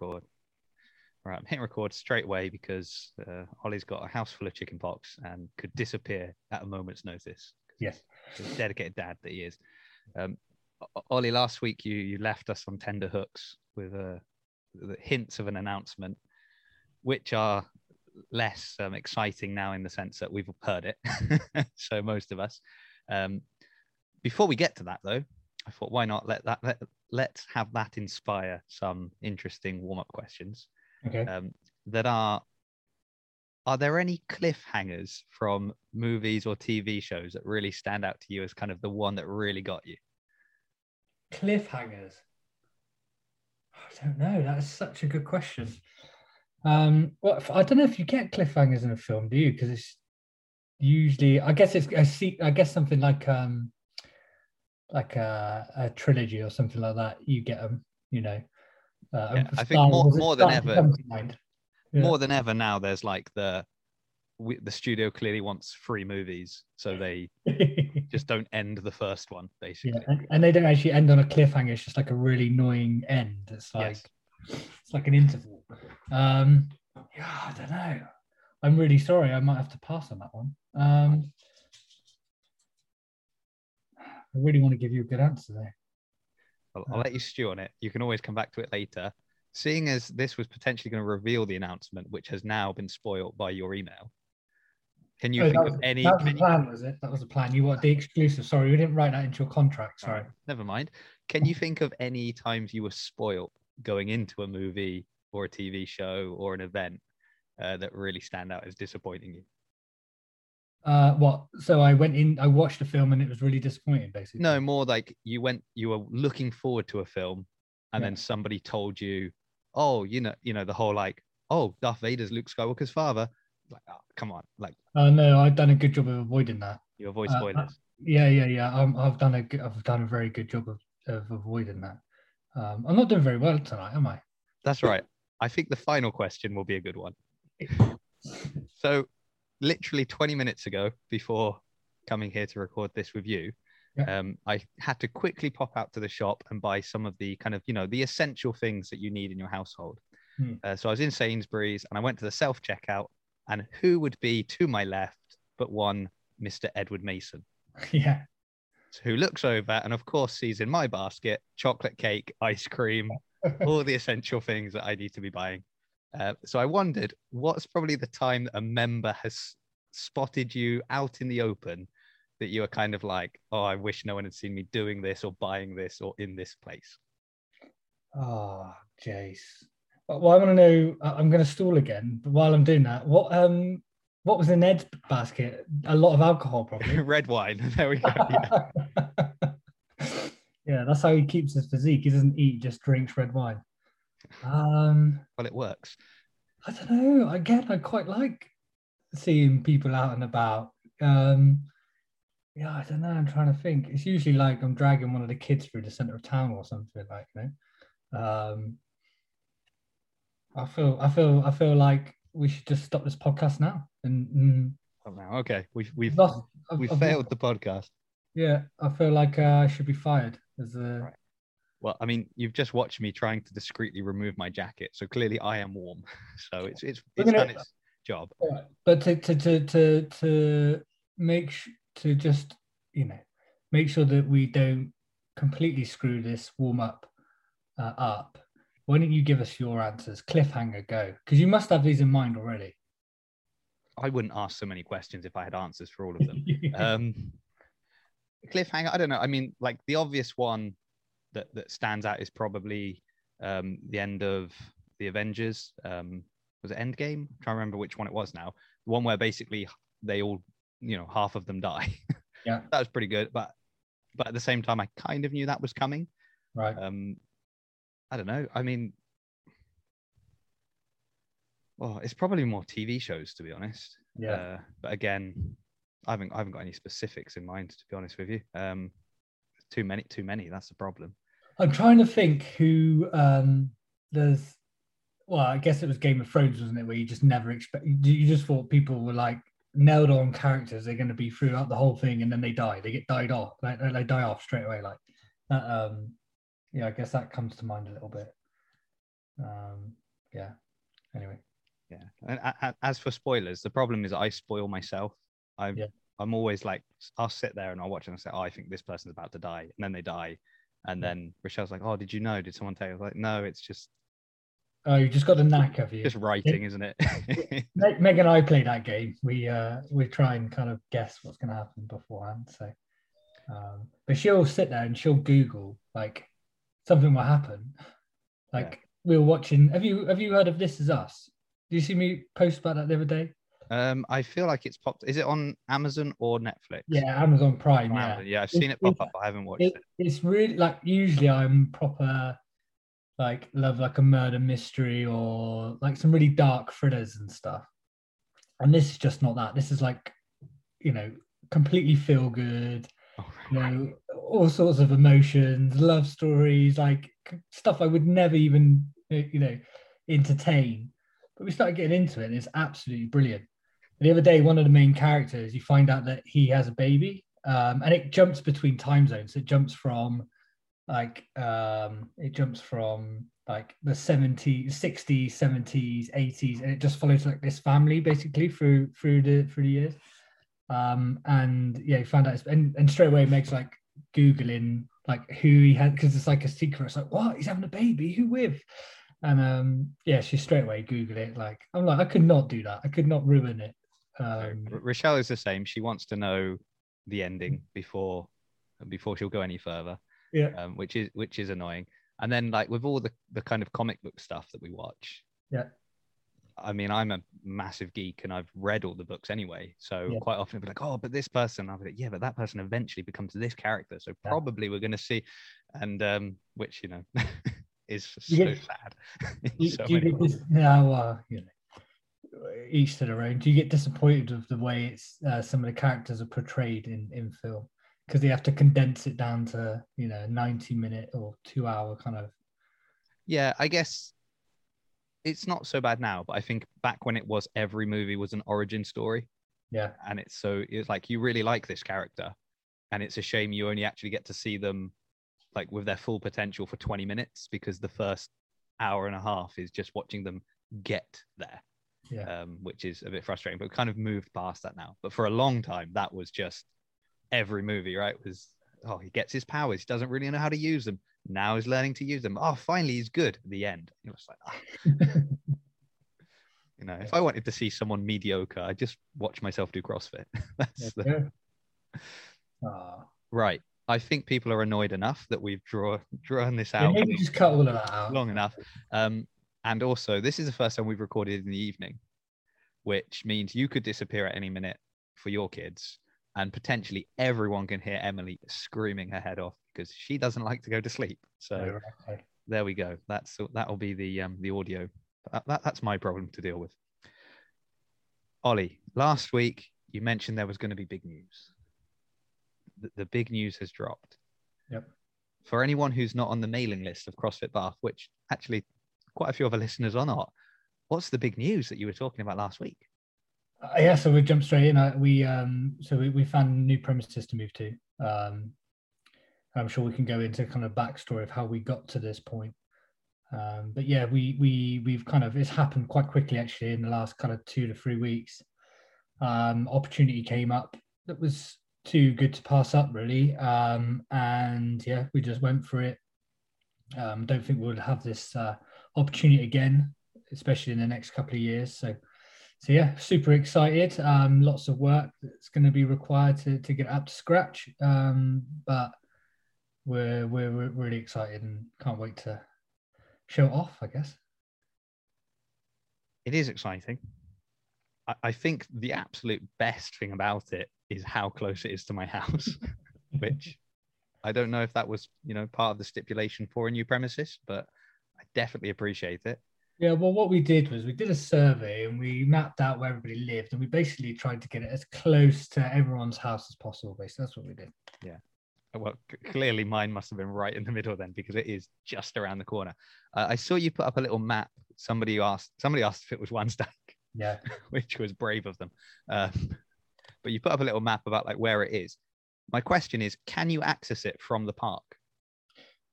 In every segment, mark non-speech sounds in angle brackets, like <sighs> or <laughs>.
record. Right, I'm hitting record straight away because uh, Ollie's got a house full of chicken pox and could disappear at a moment's notice. Yes. The dedicated dad that he is. Um, Ollie, last week you you left us on tender hooks with uh, the hints of an announcement, which are less um, exciting now in the sense that we've heard it. <laughs> so most of us. Um, before we get to that, though, I thought why not let that let, let's have that inspire some interesting warm up questions Okay. um, that are are there any cliffhangers from movies or TV shows that really stand out to you as kind of the one that really got you? Cliffhangers. I don't know. That's such a good question. Um, well, I don't know if you get cliffhangers in a film, do you? Because it's usually, I guess it's I see. I guess something like um, like a, a trilogy or something like that. You get them, you know. Uh, Yeah, I think more- more than ever- come to mind. Yeah. More than ever now, there's like the we, the studio clearly wants free movies, so they <laughs> just don't end the first one, yeah, basically. and, and they don't actually end on a cliffhanger. It's just like a really annoying end. It's like Yes. it's like an interval. Um, yeah, I don't know. I'm really sorry. I might have to pass on that one. Um, I really want to give you a good answer there. I'll, I'll let you stew on it. You can always come back to it later. Seeing as this was potentially going to reveal the announcement, which has now been spoiled by your email, can you Oh, think that of any? that was the plan, was it? That was the plan. You want the exclusive. Sorry, we didn't write that into your contract. Sorry. Never mind. Can you think of any times you were spoiled going into a movie or a TV show or an event uh, that really stand out as disappointing you? Uh, what? So I went in. I watched the film and it was really disappointing. Basically. No, more like you went, you were looking forward to a film, and Yeah. then somebody told you, "Oh, you know, you know the whole like, oh, Darth Vader's Luke Skywalker's father." Like, oh, come on, like Uh, no, I've done a good job of avoiding that. you avoid Uh, uh, spoilers. Yeah, yeah, yeah. Um, I've done a good, I've done a very good job of, of avoiding that. Um, I'm not doing very well tonight, am I? That's right. I think the final question will be a good one. <laughs> So, literally 20 minutes ago, before coming here to record this with you, Yeah. um, I had to quickly pop out to the shop and buy some of the kind of, you know, the essential things that you need in your household. Hmm. Uh, so, I was in Sainsbury's and I went to the self checkout, and who would be to my left but one Mr. Edward Mason? <laughs> yeah. Who looks over and, of course, sees in my basket chocolate cake, ice cream, <laughs> all the essential things that I need to be buying. Uh, so I wondered, what's probably the time that a member has spotted you out in the open that you are kind of like, oh, I wish no one had seen me doing this or buying this or in this place. Oh, Jace. Well, I want to know. I'm going to stall again, but while I'm doing that, what um, what was in Ed's basket? A lot of alcohol, probably. <laughs> Red wine. <laughs> There we go. Yeah. <laughs> yeah, that's how he keeps his physique. He doesn't eat, just drinks red wine. Um, Well, it works. I don't know. Again, I quite like seeing people out and about. Um, yeah, I don't know. I'm trying to think. It's usually like I'm dragging one of the kids through the center of town or something like you know. Um, I feel, I feel, I feel like we should just stop this podcast now. And mm, Oh, now, okay, we've we've lost- I've- we've I've- failed the podcast. Yeah, I feel like uh, I should be fired as a. Right. Well, I mean, you've just watched me trying to discreetly remove my jacket, so clearly I am warm. <laughs> So it's it's it's done its job. Yeah, but to to to to to make sh- to just you know make sure that we don't completely screw this warm up uh, up. Why don't you give us your answers? Cliffhanger, go because you must have these in mind already. I wouldn't ask so many questions if I had answers for all of them. <laughs> um cliffhanger i don't know i mean like the obvious one that that stands out is probably um the end of the avengers um was it endgame i'm trying to remember which one it was now the one where basically they all you know half of them die <laughs> Yeah. that was pretty good but but at the same time i kind of knew that was coming right. um i don't know i mean well it's probably more tv shows to be honest Yeah. uh, but again, I haven't I haven't got any specifics in mind to be honest with you. Um, too many, too many. That's the problem. I'm trying to think who um there's. Well, I guess it was Game of Thrones, wasn't it? Where you just never expect. You just thought people were like nailed on characters. They're going to be throughout the whole thing, and then they die. They get died off. Like they- die off straight away. Like that. Um, yeah, I guess that comes to mind a little bit. Um, yeah. Anyway, Yeah. And a- a- as for spoilers, the problem is I spoil myself. I'm Yeah. I'm always like I'll sit there and I'll watch and say, Oh, I think this person's about to die. And then they die. And then Rochelle's like, Oh, did you know? Did someone tell you? I was like, no, it's just oh, you just got the knack of you. just writing, isn't it? <laughs> Meg, Meg and I play that game. We uh we try and kind of guess what's going to happen beforehand. So, um, but she'll sit there and she'll Google like something will happen. Like we were watching. Have you have you heard of This Is Us? Did you see me post about that the other day? Um, I feel like it's popped. Is it on Amazon or Netflix? Yeah, Amazon Prime. Yeah, Amazon. Yeah, I've seen it pop up. but I haven't watched it, it. it's really like usually I'm proper like love like a murder mystery or like some really dark thrillers and stuff. And this is just not that. This is like, you know, completely feel good, Oh, you know, all sorts of emotions, love stories, like stuff I would never even, you know, entertain. But we started getting into it and it's absolutely brilliant. The other day, one of the main characters, you find out that he has a baby um, and it jumps between time zones. It jumps from like um, it jumps from like the 70s, 60s, 70s, 80s, and it just follows like this family basically through through the through the years. Um, and yeah, he found out, and, and straight away makes like googling like who he had because it's like a secret. It's like what he's having a baby, who with? And um, yeah, she straight away Google it. Like I'm like I could not do that. I could not ruin it. So, Um, R- Rochelle is the same. She wants to know the ending before before she'll go any further, yeah, um, which is which is annoying. And then like with all the the kind of comic book stuff that we watch, Yeah. I mean, I'm a massive geek and I've read all the books anyway. So Yeah. quite often, I'll be like, oh, but this person, I'll be like, yeah, but that person eventually becomes this character. So Yeah. probably we're going to see, and um, which you know <laughs> is You so get- sad. <laughs> so you many get ways. now, uh, you know, each to their own. Do you get disappointed with the way it's uh, some of the characters are portrayed in in film? Because they have to condense it down to you know ninety minute or two hour kind of Yeah, I guess it's not so bad now, but I think back when it was every movie was an origin story, yeah. And it's so it's like you really like this character, and it's a shame you only actually get to see them like with their full potential for 20 minutes because the first hour and a half is just watching them get there, yeah um, which is a bit frustrating. But we've kind of moved past that now. But for a long time, that was just every movie, right? Was oh he gets his powers, he doesn't really know how to use them. Now he's learning to use them. Oh, finally he's good. The end. It was like, ah. <laughs> you know, if I wanted to see someone mediocre, I'd just watch myself do CrossFit. <laughs> That's the, yeah. <laughs> Ah. right. I think people are annoyed enough that we've draw, drawn this Yeah, out maybe just cut all of that out. long enough. Um, and also, this is the first time we've recorded in the evening, which means you could disappear at any minute for your kids, and potentially everyone can hear Emily screaming her head off because she doesn't like to go to sleep. So right, there we go. That's that'll be the um, the audio. That, that, that's my problem to deal with. Ollie, last week you mentioned there was going to be big news. The, the big news has dropped. Yep. For anyone who's not on the mailing list of CrossFit Bath, which actually quite a few our listeners or not, what's the big news that you were talking about last week? Uh, yeah, so we jump straight in. Uh, we um, so we, we found new premises to move to. Um, I'm sure we can go into kind of backstory of how we got to this point. Um, but yeah, we we we've kind of it's happened quite quickly actually in the last kind of two to three weeks. Um, opportunity came up that was too good to pass up really, um, and yeah, we just went for it. Um, don't think we'll have this uh, opportunity again, especially in the next couple of years. So so yeah, super excited. Um, lots of work that's going to be required to, to get up to scratch. Um, but we're, we're we're really excited and can't wait to show it off. I guess. It is exciting. I, I think the absolute best thing about it is how close it is to my house, <laughs> which I don't know if that was, you know, part of the stipulation for a new premises, but I definitely appreciate it. Yeah, well, what we did was we did a survey and we mapped out where everybody lived, and we basically tried to get it as close to everyone's house as possible. Basically, that's what we did. Yeah. Well, clearly mine must have been right in the middle then, because it is just around the corner. Uh, I saw you put up a little map. Somebody asked. Somebody asked if it was one stack, Yeah, <laughs> which was brave of them. Um, but you put up a little map about like where it is. My question is, can you access it from the park?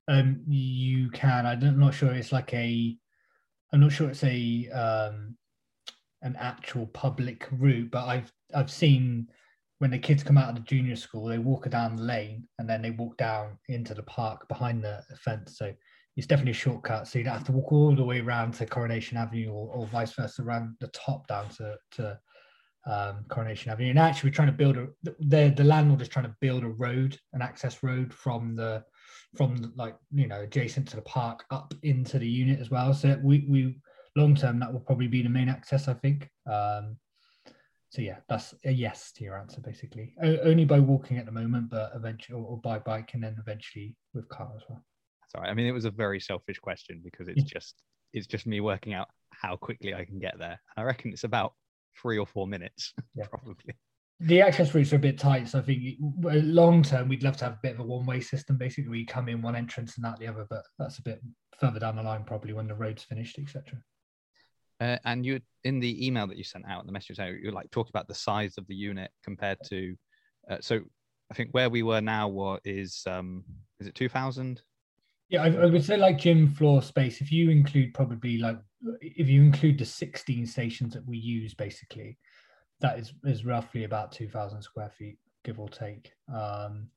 Um, you can. I'm not sure. It's like a I'm not sure it's a um, an actual public route, but I've I've seen when the kids come out of the junior school, they walk down the lane and then they walk down into the park behind the fence. So it's definitely a shortcut. So you don't have to walk all the way around to Coronation Avenue or, or vice versa, around the top down to, to um, Coronation Avenue. And actually, we're trying to build a the the landlord is trying to build a road, an access road from the from like you know adjacent to the park up into the unit as well. So we we long term that will probably be the main access, I think. Um, so yeah, that's a yes to your answer basically. O- only by walking at the moment, but eventually, or, by bike, and then eventually with car as well. Sorry, I mean it was a very selfish question because it's just it's just me working out how quickly I can get there. And I reckon it's about three or four minutes, <laughs> yeah. probably. The access routes are a bit tight, so I think long term we'd love to have a bit of a one way system. Basically, we come in one entrance and out the other, but that's a bit further down the line, probably when the road's finished, etc. Uh, and you in the email that you sent out, the message out, you like talk about the size of the unit compared to. Uh, so I think where we were now what is um is it two thousand? Yeah, I, I, would say like gym floor space. If you include probably like if you include the sixteen stations that we use, basically, that is is roughly about two thousand square feet, give or take. Um,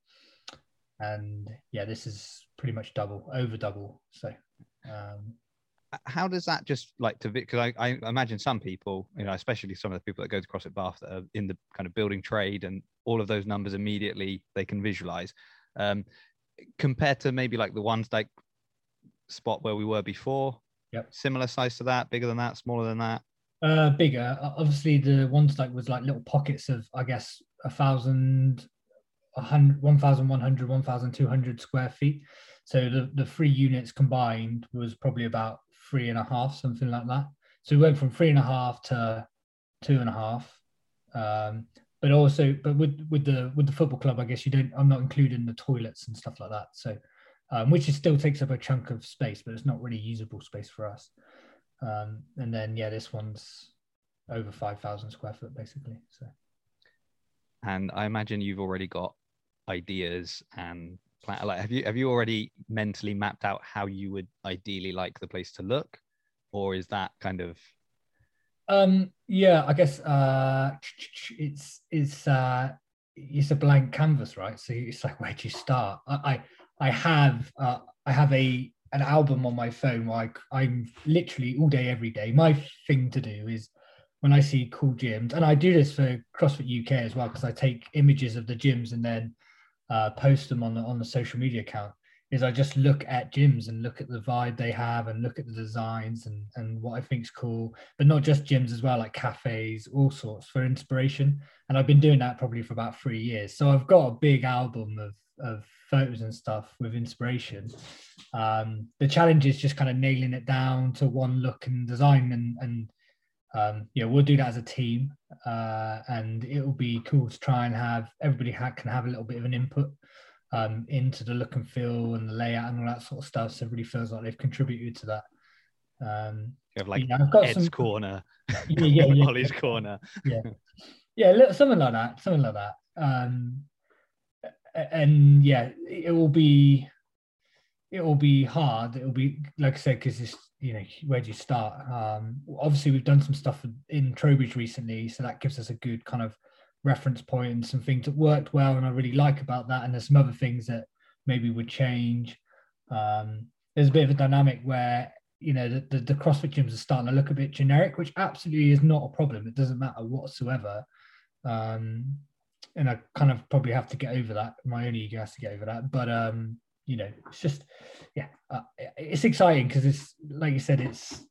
and yeah, this is pretty much double, over double. So um, how does that just like to because I, I imagine some people you know especially some of the people that go to CrossFit Bath that are in the kind of building trade and all of those numbers immediately they can visualize um, compared to maybe like the ones like spot where we were before yep similar size to that bigger than that smaller than that uh bigger obviously the ones like was like little pockets of i guess a thousand a hundred one thousand one hundred one thousand two hundred square feet so the, the three units combined was probably about three and a half, something like that. So we went from three and a half to two and a half. Um, but also, but with with the with the football club, I guess you don't. I'm not including the toilets and stuff like that. So, um, which is still takes up a chunk of space, but it's not really usable space for us. Um, and then yeah, this one's over five thousand square foot basically. So, and I imagine you've already got ideas and plan like have you have you already mentally mapped out how you would ideally like the place to look? Or is that kind of um yeah i guess uh it's it's uh it's a blank canvas right? So it's like where do you start? I i, I have uh i have a an album on my phone where I, i'm literally all day every day my thing to do is when i see cool gyms and i do this for crossfit uk as well because i take images of the gyms and then uh, post them on the on the social media account is I just look at gyms and look at the vibe they have and look at the designs and and what I think is cool, but not just gyms as well, like cafes, all sorts for inspiration. And I've been doing that probably for about three years. So I've got a big album of of photos and stuff with inspiration. Um, the challenge is just kind of nailing it down to one look and design and and um, yeah, we'll do that as a team, uh, and it will be cool to try and have everybody ha- can have a little bit of an input um, into the look and feel and the layout and all that sort of stuff. So everybody feels like they've contributed to that. Um, you have like I've got Ed's some, corner, yeah, yeah, <laughs> yeah, Ollie's corner, yeah, yeah, something like that, something like that. Um, and yeah, it will be it will be hard. It will be like I said because it's you know where do you start? Um obviously we've done some stuff in trowbridge recently so that gives us a good kind of reference point and some things that worked well and i really like about that. And there's some other things that maybe would change. Um there's a bit of a dynamic where you know the, the, the crossfit gyms are starting to look a bit generic which absolutely is not a problem. It doesn't matter whatsoever. Um and i kind of probably have to get over that my own ego has to get over that but um you know, it's just, yeah, uh, it's exciting because it's like you said, it's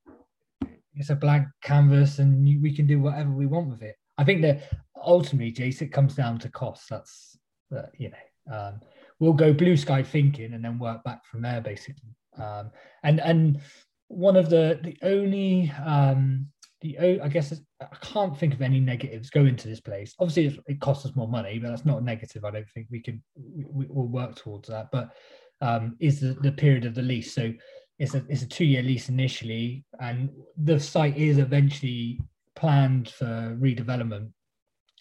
it's a blank canvas and you, we can do whatever we want with it. I think that ultimately, Jace, it comes down to cost. That's uh, you know, um, we'll go blue sky thinking and then work back from there, basically. Um, and and one of the the only um, the I guess I can't think of any negatives going to this place. Obviously, it costs us more money, but that's not negative. I don't think we can we, will work towards that. But um, is the, the period of the lease. So it's a it's a two year lease initially, and the site is eventually planned for redevelopment.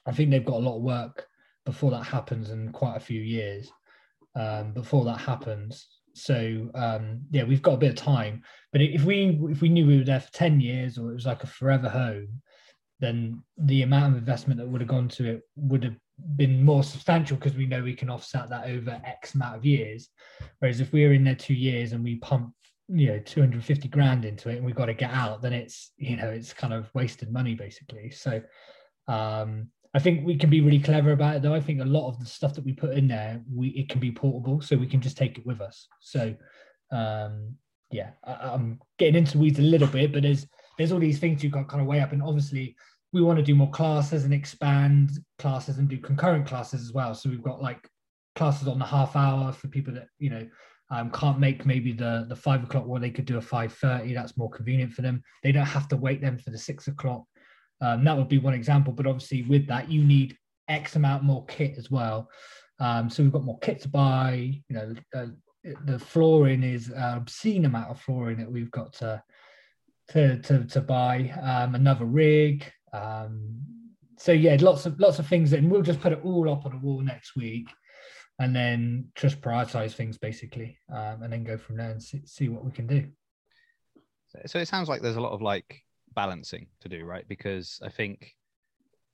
I think they've got a lot of work before that happens, and quite a few years um, before that happens. So um, yeah, we've got a bit of time. But if we if we knew we were there for ten years or it was like a forever home, then the amount of investment that would have gone to it would have been more substantial because we know we can offset that over X amount of years. Whereas if we were in there two years and we pump, you know, 250 grand into it and we've got to get out, then it's, you know, it's kind of wasted money basically. So um, I think we can be really clever about it though. I think a lot of the stuff that we put in there, we it can be portable, so we can just take it with us. So um, yeah, I, am getting into weeds a little bit, but there's there's all these things you've got kind of way up, and obviously we want to do more classes and expand classes and do concurrent classes as well. So we've got like classes on the half hour for people that you know um, can't make maybe the the five o'clock or they could do a five thirty. That's more convenient for them. They don't have to wait them for the six o'clock. Um, that would be one example. But obviously, with that, you need X amount more kit as well. Um, so we've got more kit to buy. You know, uh, the flooring is an obscene amount of flooring that we've got to to to, to buy. Um, another rig. Um, so yeah, lots of lots of things, and we'll just put it all up on the wall next week, and then just prioritize things basically, um, and then go from there and see, see what we can do. So it sounds like there's a lot of like balancing to do, right? Because I think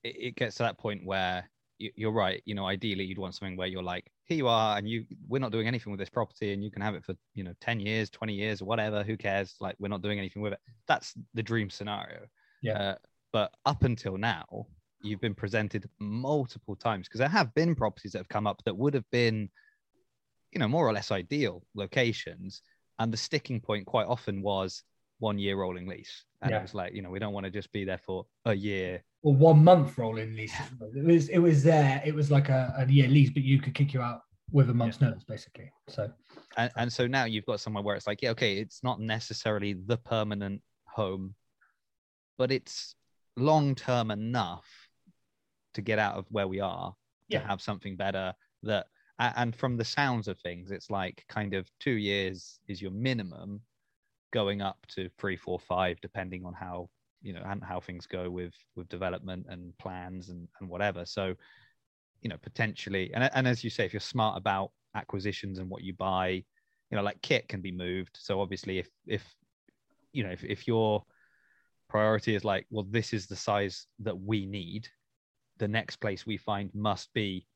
it, it gets to that point where you, are right. You know, ideally, you'd want something where you're like, here you are, and you we're not doing anything with this property, and you can have it for you know ten years, twenty years, whatever. Who cares? Like, we're not doing anything with it. That's the dream scenario. Yeah. Uh, but up until now, you've been presented multiple times because there have been properties that have come up that would have been, you know, more or less ideal locations, and the sticking point quite often was one year rolling lease. And yeah. it was like, you know, we don't want to just be there for a year. Or one month rolling lease. It was it was there, it was like a, a year lease, but you could kick you out with a month's yeah. notice, basically. So and, and so now you've got somewhere where it's like, yeah, okay, it's not necessarily the permanent home, but it's long term enough to get out of where we are yeah. to have something better that and from the sounds of things it's like kind of two years is your minimum going up to three, four, five, depending on how you know and how things go with with development and plans and and whatever. So, you know, potentially, and and as you say, if you're smart about acquisitions and what you buy, you know, like kit can be moved. So obviously, if if you know if if your priority is like, well, this is the size that we need, the next place we find must be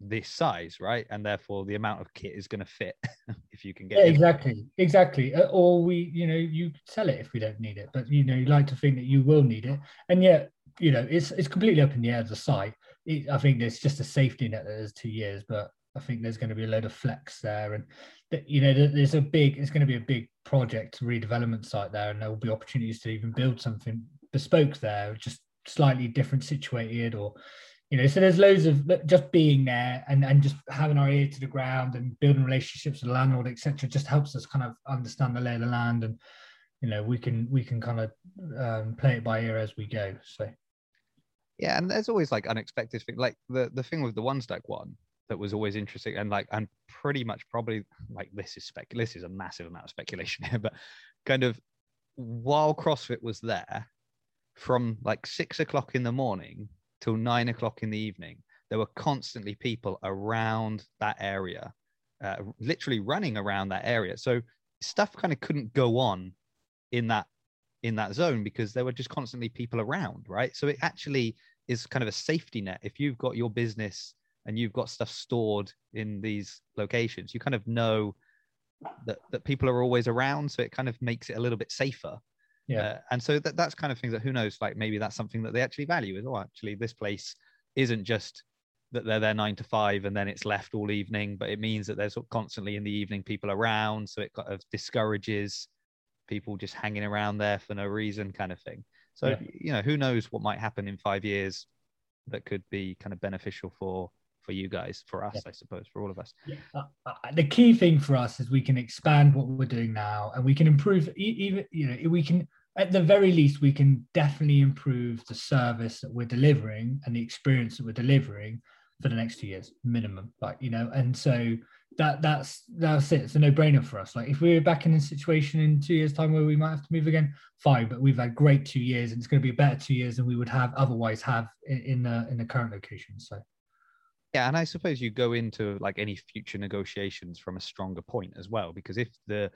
this size, right? And therefore, the amount of kit is going to fit <laughs> if you can get yeah, exactly, exactly. Uh, or we, you know, you sell it if we don't need it, but you know, you like to think that you will need it, and yet, you know, it's it's completely up in the air as a site. It, I think there's just a safety net that there's two years, but I think there's going to be a load of flex there, and that you know, there's a big, it's going to be a big project redevelopment site there, and there will be opportunities to even build something bespoke there, just slightly different situated or you know so there's loads of just being there and and just having our ear to the ground and building relationships with the landlord etc just helps us kind of understand the lay of the land and you know we can we can kind of um, play it by ear as we go so. Yeah and there's always like unexpected things like the the thing with the one stack one that was always interesting and like and pretty much probably like this is spec this is a massive amount of speculation here <laughs> but kind of while crossfit was there from like six o'clock in the morning till nine o'clock in the evening, there were constantly people around that area, uh, literally running around that area. So stuff kind of couldn't go on in that in that zone because there were just constantly people around, right? So it actually is kind of a safety net. If you've got your business and you've got stuff stored in these locations, you kind of know that, that people are always around. So it kind of makes it a little bit safer yeah uh, and so that, that's kind of things that who knows like maybe that's something that they actually value is oh actually this place isn't just that they're there nine to five and then it's left all evening but it means that there's constantly in the evening people around so it kind of discourages people just hanging around there for no reason kind of thing so yeah. you know who knows what might happen in five years that could be kind of beneficial for for you guys, for us, yeah. I suppose, for all of us. Yeah. Uh, uh, the key thing for us is we can expand what we're doing now, and we can improve. Even you know, we can at the very least we can definitely improve the service that we're delivering and the experience that we're delivering for the next two years minimum. Like you know, and so that that's that's it. It's a no-brainer for us. Like if we are back in a situation in two years' time where we might have to move again, fine. But we've had great two years, and it's going to be a better two years than we would have otherwise have in, in the in the current location. So Yeah, and I suppose you go into like any future negotiations from a stronger point as well, because if the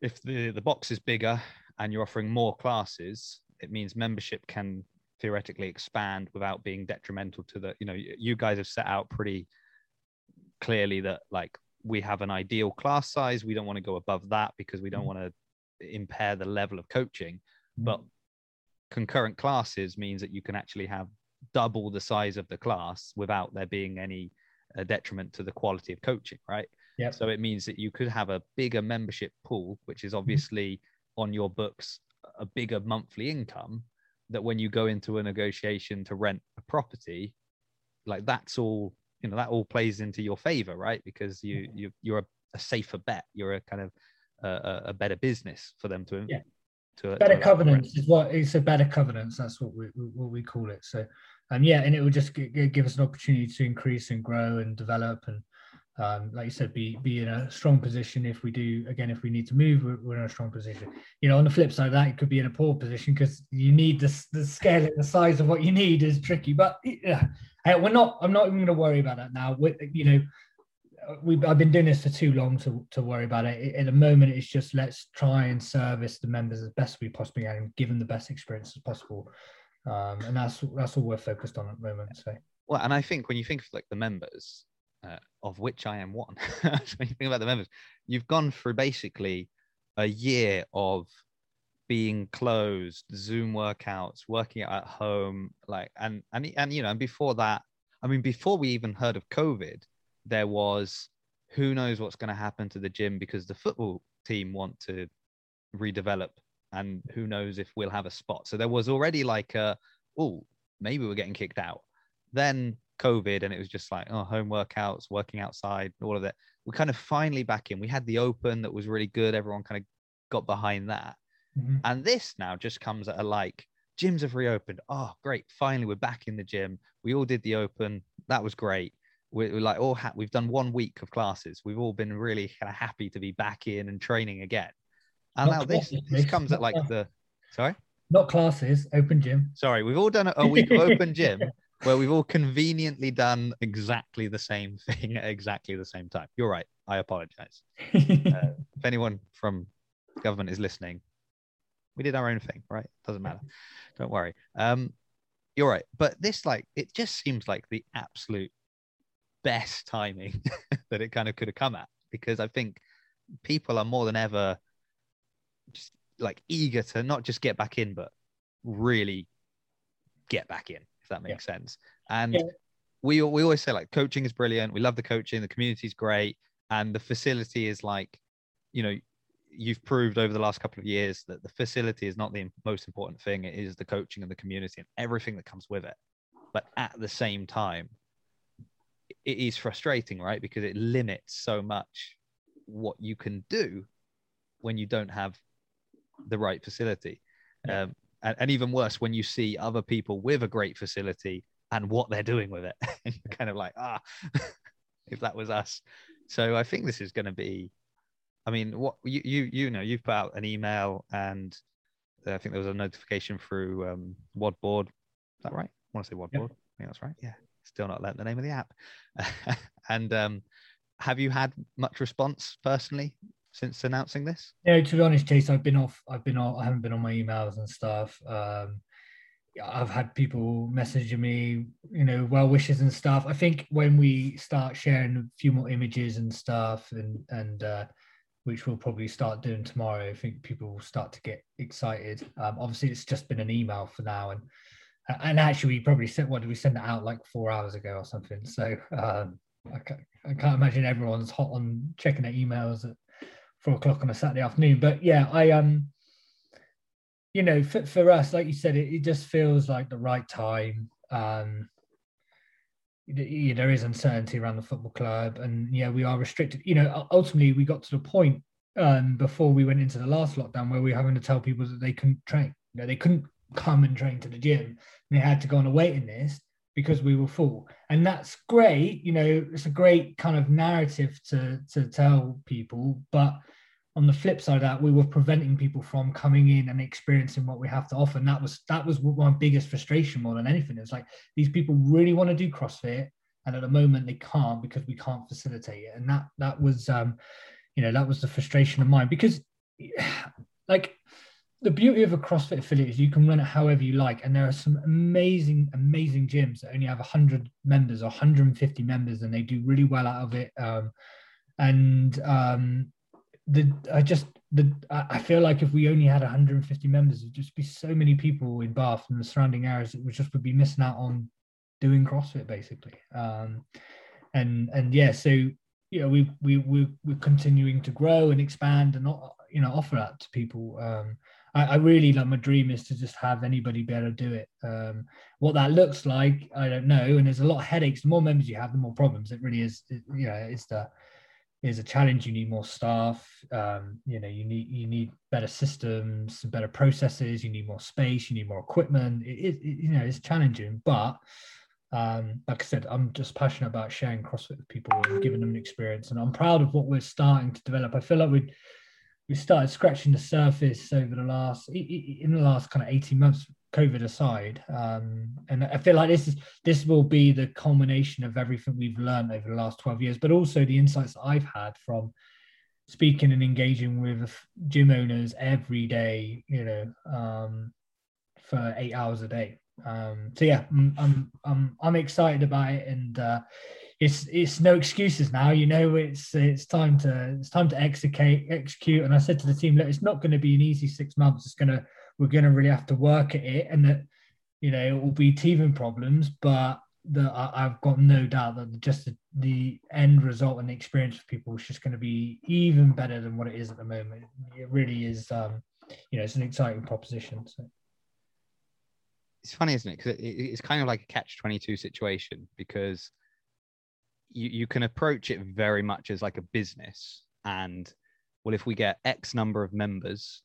if the the box is bigger and you're offering more classes, it means membership can theoretically expand without being detrimental to the you know you guys have set out pretty clearly that like we have an ideal class size we don't want to go above that because we don't mm. want to impair the level of coaching mm. but concurrent classes means that you can actually have double the size of the class without there being any uh, detriment to the quality of coaching right yeah so it means that you could have a bigger membership pool which is mm. obviously mm. on your books a bigger monthly income that when you go into a negotiation to rent a property like that's all you know that all plays into your favor right because you you you're a, a safer bet you're a kind of a, a better business for them to yeah. to better to covenants is what it's a better covenants that's what we what we call it so um yeah and it would just give us an opportunity to increase and grow and develop and um, like you said, be be in a strong position if we do again if we need to move, we're, we're, in a strong position. You know, on the flip side of that, it could be in a poor position because you need the the scale and the size of what you need is tricky. But yeah, we're not. I'm not even going to worry about that now. We, you know, we I've been doing this for too long to to worry about it. At the moment, it's just let's try and service the members as best we possibly can and give them the best experience as possible. Um, and that's that's all we're focused on at the moment. So. Well, and I think when you think of like the members, uh, of which I am one. <laughs> when you think about the members, you've gone through basically a year of being closed, Zoom workouts, working at home, like and and and you know, and before that, I mean, before we even heard of COVID, there was who knows what's going to happen to the gym because the football team want to redevelop, and who knows if we'll have a spot. So there was already like a oh, maybe we're getting kicked out. Then COVID and it was just like, oh, home workouts, working outside, all of that. We're kind of finally back in. We had the open that was really good. Everyone kind of got behind that. Mm-hmm. And this now just comes at a like, gyms have reopened. Oh, great. Finally, we're back in the gym. We all did the open. That was great. We're, we're like, all ha- we've done one week of classes. We've all been really kind of happy to be back in and training again. And Not now this, this comes at like the, <laughs> sorry? Not classes, open gym. Sorry, we've all done a week of open <laughs> gym where we've all conveniently done exactly the same thing at exactly the same time. You're right. I apologize. <laughs> uh, if anyone from government is listening, we did our own thing, right? Doesn't matter. Don't worry. Um, you're right. But this, like, it just seems like the absolute best timing that it kind of could have come at because I think people are more than ever just like eager to not just get back in, but really get back in if that makes yeah. sense. And yeah. we we always say like coaching is brilliant. We love the coaching. The community is great, and the facility is like, you know, you've proved over the last couple of years that the facility is not the most important thing. It is the coaching and the community and everything that comes with it. But at the same time, it is frustrating, right? Because it limits so much what you can do when you don't have the right facility. Yeah. Um, and, and even worse when you see other people with a great facility and what they're doing with it <laughs> and you're kind of like ah <laughs> if that was us. So i think this is going to be i mean what you you you know you've put out an email and i think there was a notification through um Wodboard is that right? I want to say wad yep. board i think that's right. Yeah. Still not learned the name of the app. <laughs> And um have you had much response personally since announcing this? Yeah, to be honest, Jace, I've been off. I've been off. I haven't been on my emails and stuff. Um, I've had people messaging me, you know, well wishes and stuff. I think when we start sharing a few more images and stuff, and and uh, which we'll probably start doing tomorrow, I think people will start to get excited. Um, obviously, it's just been an email for now, and and actually, we probably sent what did we send it out like four hours ago or something. So um, I, can't, I can't imagine everyone's hot on checking their emails at four o'clock on a Saturday afternoon. But yeah, I um, you know, for, for us, like you said, it, it just feels like the right time. Um, yeah, there is uncertainty around the football club, and yeah, we are restricted. You know, ultimately, we got to the point um, before we went into the last lockdown where we were having to tell people that they couldn't train. You know, they couldn't come and train to the gym. and They had to go on a waiting list because we were full and that's great you know it's a great kind of narrative to to tell people. But on the flip side of that we were preventing people from coming in and experiencing what we have to offer. And that was that was my biggest frustration more than anything. It's like these people really want to do crossfit and at the moment they can't because we can't facilitate it. And that that was um you know that was the frustration of mine. Because <sighs> like the beauty of a CrossFit affiliate is you can run it however you like, and there are some amazing, amazing gyms that only have 100 members or 150 members, and they do really well out of it. Um, and um, the I just the I feel like if we only had 150 members, it'd just be so many people in Bath and the surrounding areas that would just would be missing out on doing CrossFit basically. Um, and and yeah, so you know we we we we're continuing to grow and expand and you know offer that to people. Um, I, I, really like my dream is to just have anybody be able to do it. Um, what that looks like, I don't know. And there's a lot of headaches. The more members you have, the more problems. It really is. It, you know, it's the is a challenge. You need more staff. Um, you know, you need you need better systems, better processes. You need more space. You need more equipment. It, it you know, it's challenging, but um, like I said, I'm just passionate about sharing CrossFit with people and giving them an experience. And I'm proud of what we're starting to develop. I feel like we we started scratching the surface over the last in the last kind of 18 months covid aside um, and i feel like this is this will be the culmination of everything we've learned over the last 12 years but also the insights i've had from speaking and engaging with gym owners every day you know um, for eight hours a day. Um, so yeah I'm, I'm i'm i'm excited about it and uh, it's it's no excuses now. You know, it's it's time to it's time to execute execute. And I said to the team, look, it's not going to be an easy six months. It's gonna we're gonna really have to work at it, and that you know it will be teething problems, but the I, have got no doubt that just the, end result and the experience of people is just going to be even better than what it is at the moment. It really is. Um, you know, it's an exciting proposition. So. It's funny, isn't it? Because it, it's kind of like a catch twenty two situation because you, you can approach it very much as like a business and well if we get x number of members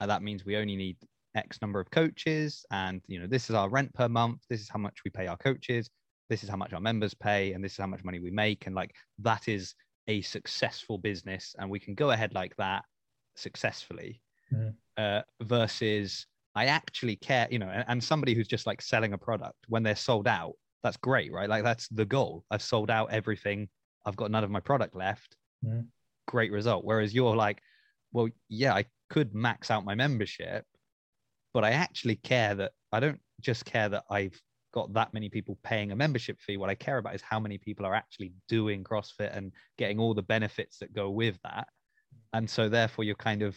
uh, that means we only need x number of coaches and you know this is our rent per month this is how much we pay our coaches this is how much our members pay and this is how much money we make and like that is a successful business and we can go ahead like that successfully mm. uh, versus i actually care you know and, and somebody who's just like selling a product when they're sold out that's great, right? Like that's the goal. I've sold out everything. I've got none of my product left. Mm. Great result. Whereas you're like, well, yeah, I could max out my membership, but I actually care that I don't just care that I've got that many people paying a membership fee. What I care about is how many people are actually doing CrossFit and getting all the benefits that go with that. And so therefore you're kind of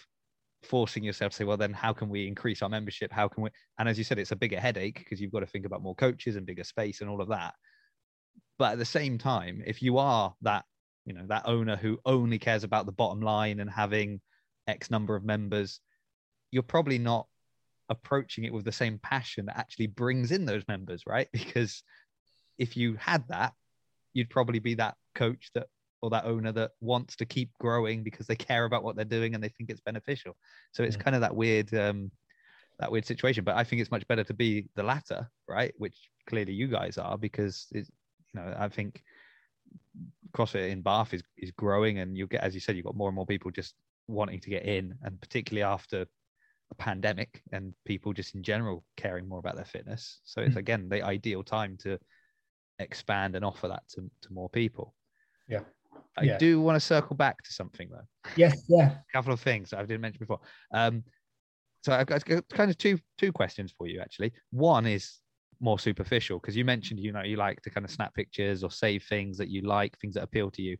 forcing yourself to say, well, then how can we increase our membership? How can we? And as you said, it's a bigger headache because you've got to think about more coaches and bigger space and all of that. But at the same time, if you are that, you know, that owner who only cares about the bottom line and having X number of members, you're probably not approaching it with the same passion that actually brings in those members, right? <laughs> Because if you had that, you'd probably be that coach that or that owner that wants to keep growing because they care about what they're doing and they think it's beneficial. So it's yeah. kind of that weird um, that weird situation. But I think it's much better to be the latter, right? Which clearly you guys are because it's you know I think CrossFit in Bath is is growing and you get as you said you've got more and more people just wanting to get in and particularly after a pandemic and people just in general caring more about their fitness. So it's mm. again the ideal time to expand and offer that to, to more people. Yeah. I yeah. do want to circle back to something though. Yes, yeah. A couple of things I didn't mention before. Um, so I've got kind of two two questions for you actually. One is more superficial because you mentioned you know you like to kind of snap pictures or save things that you like, things that appeal to you.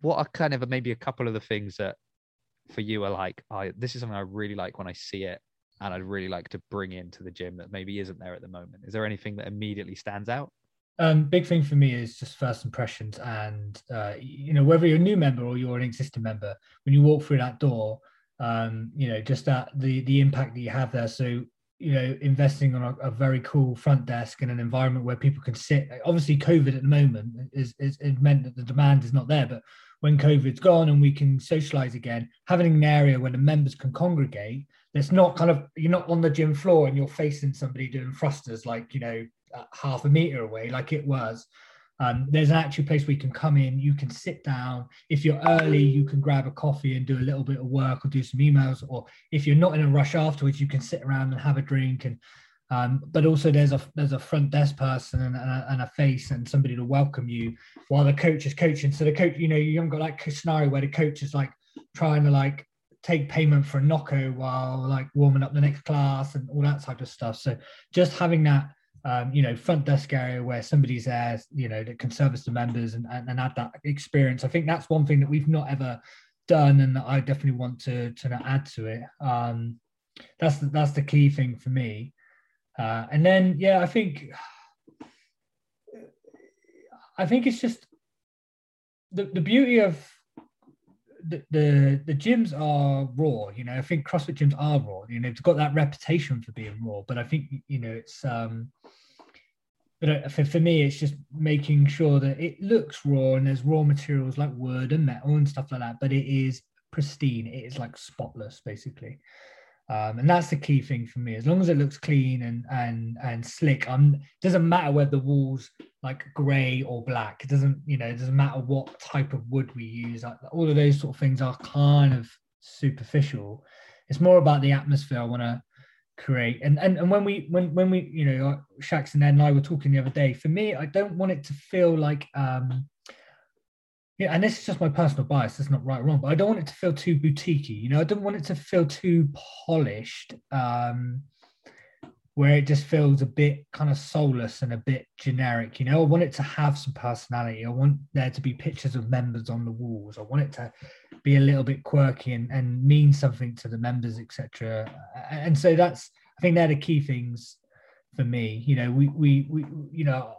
What are kind of maybe a couple of the things that for you are like, oh, this is something I really like when I see it, and I'd really like to bring into the gym that maybe isn't there at the moment. Is there anything that immediately stands out? Um, big thing for me is just first impressions, and uh, you know whether you're a new member or you're an existing member, when you walk through that door, um, you know just that the the impact that you have there. So you know investing on a, a, very cool front desk in an environment where people can sit. Obviously, COVID at the moment is, is meant that the demand is not there, but when COVID's gone and we can socialize again, having an area where the members can congregate, it's not kind of you're not on the gym floor and you're facing somebody doing thrusters like you know half a meter away, like it was. Um, there's an actual place where you can come in, you can sit down. If you're early, you can grab a coffee and do a little bit of work or do some emails. Or if you're not in a rush afterwards, you can sit around and have a drink. And Um, but also there's a there's a front desk person and, a, and, a, face and somebody to welcome you while the coach is coaching. So the coach, you know, you haven't got like a scenario where the coach is like trying to like take payment for a knocko while like warming up the next class and all that type of stuff. So just having that um, you know, front desk area where somebody's there, you know, that can service the members and, and, and add that experience. I think that's one thing that we've not ever done and I definitely want to to add to it. Um, that's the, that's the key thing for me. Uh, and then yeah, I think I think it's just the, the beauty of the, the, the gyms are raw. You know, I think CrossFit gyms are raw. You know, it's got that reputation for being raw, but I think you know it's um but uh, for, for me it's just making sure that it looks raw and there's raw materials like wood and metal and stuff like that but it is pristine. It is like spotless basically. Um, and that's the key thing for me. As long as it looks clean and and and slick it doesn't matter whether the walls like gray or black. It doesn't you know it doesn't matter what type of wood we use. Like, all of those sort of things are kind of superficial. It's more about the atmosphere. I want to create and, and and when we when when we you know Shax and and I were talking the other day for me I don't want it to feel like um yeah and this is just my personal bias it's not right or wrong but I don't want it to feel too boutiquey you know I don't want it to feel too polished um where it just feels a bit kind of soulless and a bit generic. You know, I want it to have some personality. I want there to be pictures of members on the walls. I want it to be a little bit quirky and, and mean something to the members, etc. And so that's I think they're the key things for me. You know, we we we you know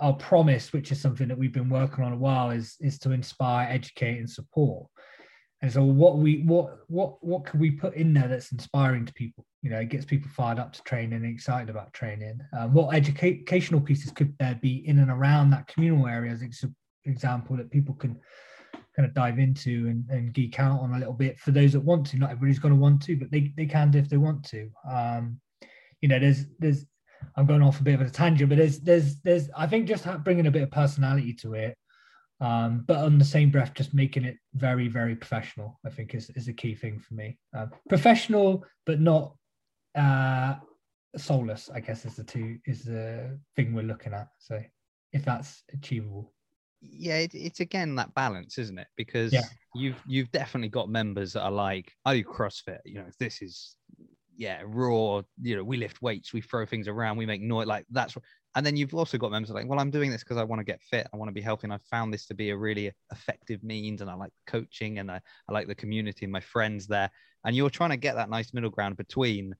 our promise, which is something that we've been working on a while, is is to inspire, educate, and support. And so what we what what what can we put in there that's inspiring to people? You know, it gets people fired up to training and excited about training. Um, what educational pieces could there be in and around that communal area as ex- example that people can kind of dive into and, and geek out on a little bit for those that want to. Not everybody's going to want to, but they, they can if they want to. Um, you know, there's there's I'm going off a bit of a tangent, but there's there's there's I think just bringing a bit of personality to it um, but on the same breath, just making it very, very professional, I think is, is a key thing for me. Um, professional, but not uh, soulless, I guess is the two is the thing we're looking at. So if that's achievable. Yeah, it, it's again that balance, isn't it? Because yeah. you've you've definitely got members that are like, I do CrossFit, you know, this is yeah, raw, you know, we lift weights, we throw things around, we make noise, like that's and then you've also got members like, well, I'm doing this because I want to get fit. I want to be healthy. And I found this to be a really effective means. And I like coaching and I, I like the community and my friends there. And you're trying to get that nice middle ground between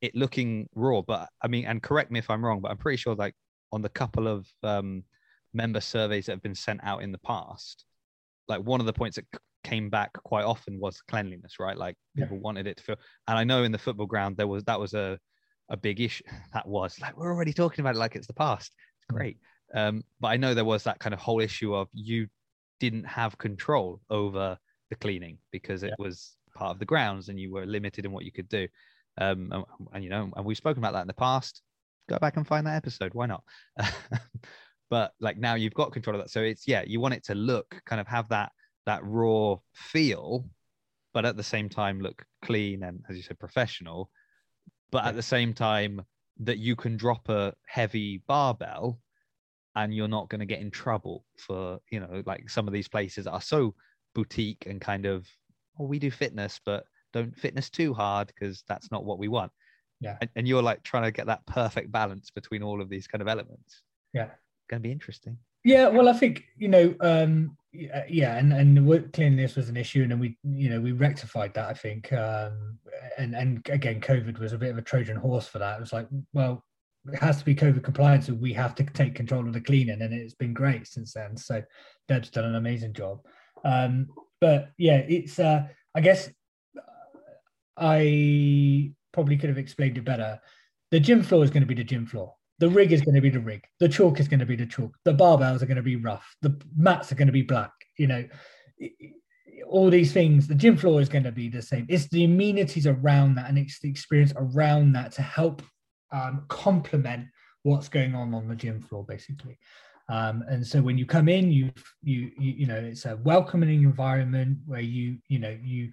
it looking raw. But I mean, and correct me if I'm wrong, but I'm pretty sure like on the couple of um, member surveys that have been sent out in the past, like one of the points that came back quite often was cleanliness, right? Like people yeah. wanted it to feel, and I know in the football ground, there was, that was a, a big issue. <laughs> That was like we're already talking about it like it's the past. It's mm. great. Um, but I know there was that kind of whole issue of you didn't have control over the cleaning because it yeah. was part of the grounds and you were limited in what you could do. Um, and, and, you know, and we've spoken about that in the past. Go back and find that episode. Why not? <laughs> but like now you've got control of that. So it's yeah, you want it to look kind of have that that raw feel, but at the same time look clean and as you said, professional. But at the same time that you can drop a heavy barbell and you're not going to get in trouble for you know like some of these places are so boutique and kind of oh we do fitness but don't fitness too hard because that's not what we want. Yeah. And, and, you're like trying to get that perfect balance between all of these kind of elements. Yeah going to be interesting. Yeah well i think you know um yeah and and cleanliness was an issue and then we you know we rectified that i think um and and again covid was a bit of a trojan horse for that. It was like well it has to be covid compliant so we have to take control of the cleaning and it's been great since then. So deb's done an amazing job. Um but yeah it's uh i guess i probably could have explained it better. The gym floor is going to be the gym floor the rig is going to be the rig. The chalk is going to be the chalk. The barbells are going to be rough. The mats are going to be black. You know, all these things. The gym floor is going to be the same. It's the amenities around that and it's the experience around that to help um, complement what's going on on the gym floor, basically. Um, and so when you come in, you, you you you know it's a welcoming environment where you you know you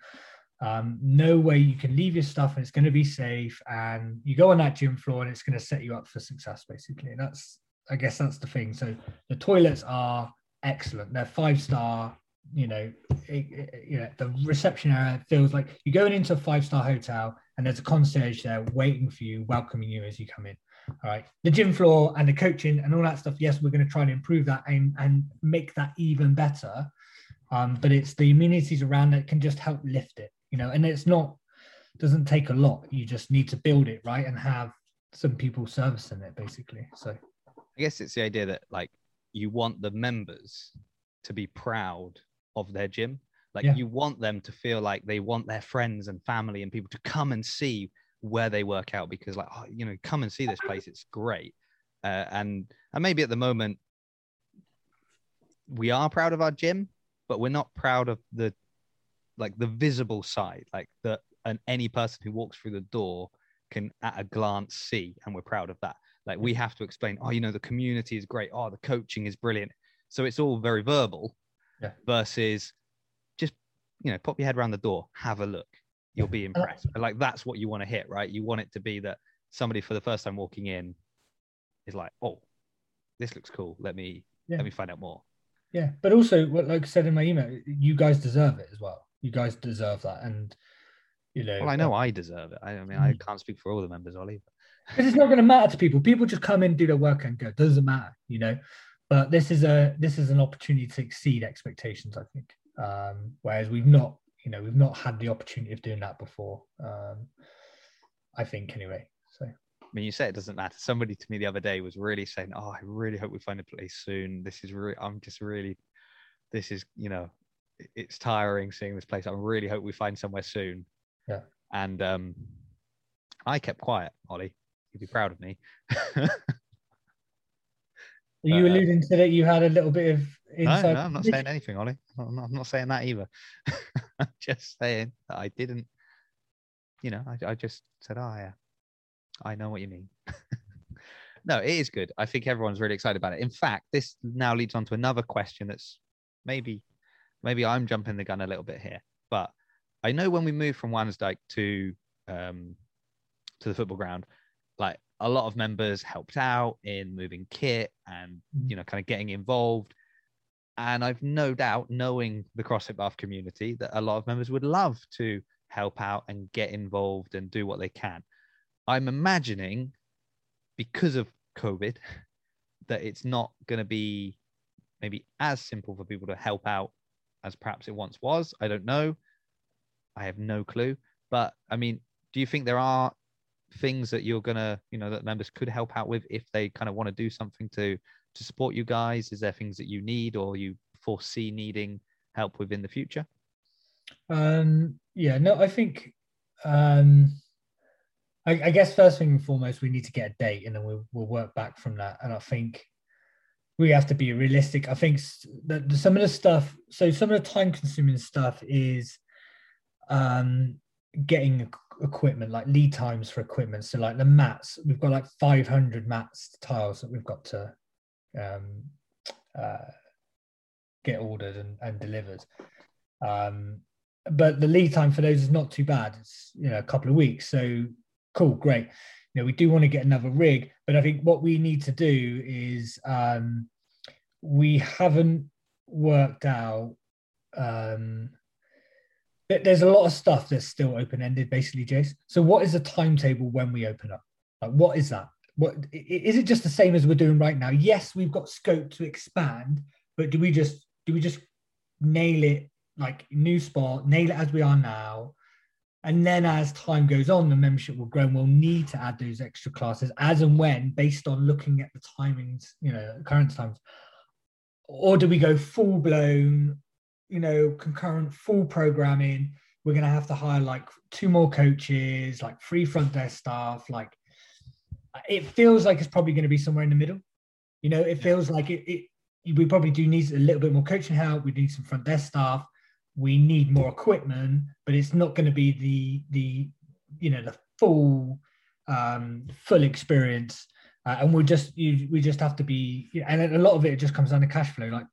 Um, know where you can leave your stuff and it's going to be safe. And you go on that gym floor and it's going to set you up for success, basically. That's, I guess, that's the thing. So the toilets are excellent. They're five star. You know, it, it, you know, the reception area feels like you're going into a five star hotel and there's a concierge there waiting for you, welcoming you as you come in. All right. The gym floor and the coaching and all that stuff. Yes, we're going to try and improve that and, and make that even better. Um, but it's the amenities around that can just help lift it, you know, and it's not, doesn't take a lot. You just need to build it right and have some people servicing it basically. So I guess it's the idea that like you want the members to be proud of their gym. Like Yeah. you want them to feel like they want their friends and family and people to come and see where they work out because like oh, you know come and see this place it's great uh, and and maybe at the moment we are proud of our gym but we're not proud of the like the visible side like that, and any person who walks through the door can at a glance see and we're proud of that. Like we have to explain oh you know the community is great. Oh the coaching is brilliant. So it's all very verbal Yeah. versus just you know pop your head around the door have a look. You'll be impressed. Like that's what you want to hit right? You want it to be that somebody for the first time walking in is like oh this looks cool. Let me Yeah. let me find out more. Yeah, but also, what like I said in my email, you guys deserve it as well. You guys deserve that, and you know. well i know i deserve it i, I mean i Mm. can't speak for all the members ollie because it's not going to matter to people. People just come in, do their work, and go. Doesn't matter, you know. But this is a this is an opportunity to exceed expectations. I think. Um, whereas we've not, you know, we've not had the opportunity of doing that before. Um, I think anyway. So I mean, you say it doesn't matter. Somebody to me the other day was really saying, "Oh, I really hope we find a place soon. This is really, I'm just really, this is, you know, it- it's tiring seeing this place. I really hope we find somewhere soon." Yeah. And um, I kept quiet, Ollie. You'd be proud of me. <laughs> are you Uh, alluding to that you had a little bit of no, inside? no, I'm not saying anything, Ollie. I'm not, I'm not saying that either. <laughs> I'm just saying that I didn't. You know, I, I just said, "Oh, yeah, I know what you mean." <laughs> no, it is good. I think everyone's really excited about it. In fact, this now leads on to another question that's maybe, maybe I'm jumping the gun a little bit here, but I know when we moved from Wansdyke to um, to the football ground, like a lot of members helped out in moving kit and you know kind of getting involved. And i've no doubt knowing the crossfit bath community that a lot of members would love to help out and get involved and do what they can. I'm imagining because of covid <laughs> that it's not going to be maybe as simple for people to help out as perhaps it once was. I don't know. I have no clue. But i mean do you think there are things that you're gonna you know that members could help out with if they kind of want to do something to to support you guys? Is there things that you need or you foresee needing help with in the future? Um, yeah, no, I think, um, I, I guess first thing and foremost, we need to get a date and then we'll, we'll work back from that. And I think we have to be realistic. I think that some of the stuff, so some of the time consuming stuff is um, getting equipment, like lead times for equipment. So, like the mats, we've got like 500 mats tiles that we've got to um, uh, get ordered and, and delivered. Um, but the lead time for those is not too bad. It's you know a couple of weeks. So cool, great. You know, we do want to get another rig, but I think what we need to do is um, we haven't worked out. Um, there's a lot of stuff that's still open ended, basically, Jace. So, what is the timetable when we open up? Like, what is that? What is it? Just the same as we're doing right now? Yes, we've got scope to expand, but do we just do we just nail it like new spot, nail it as we are now, and then as time goes on, the membership will grow, and we'll need to add those extra classes as and when, based on looking at the timings, you know, current times, or do we go full blown, you know, concurrent full programming? We're going to have to hire like two more coaches, like free front desk staff. Like it feels like it's probably going to be somewhere in the middle. You know, it feels like it, it. We probably do need a little bit more coaching help. We need some front desk staff. We need more equipment, but it's not going to be the the you know the full um, full experience. Uh, and we just you, we just have to be, and a lot of it just comes down to cash flow. Like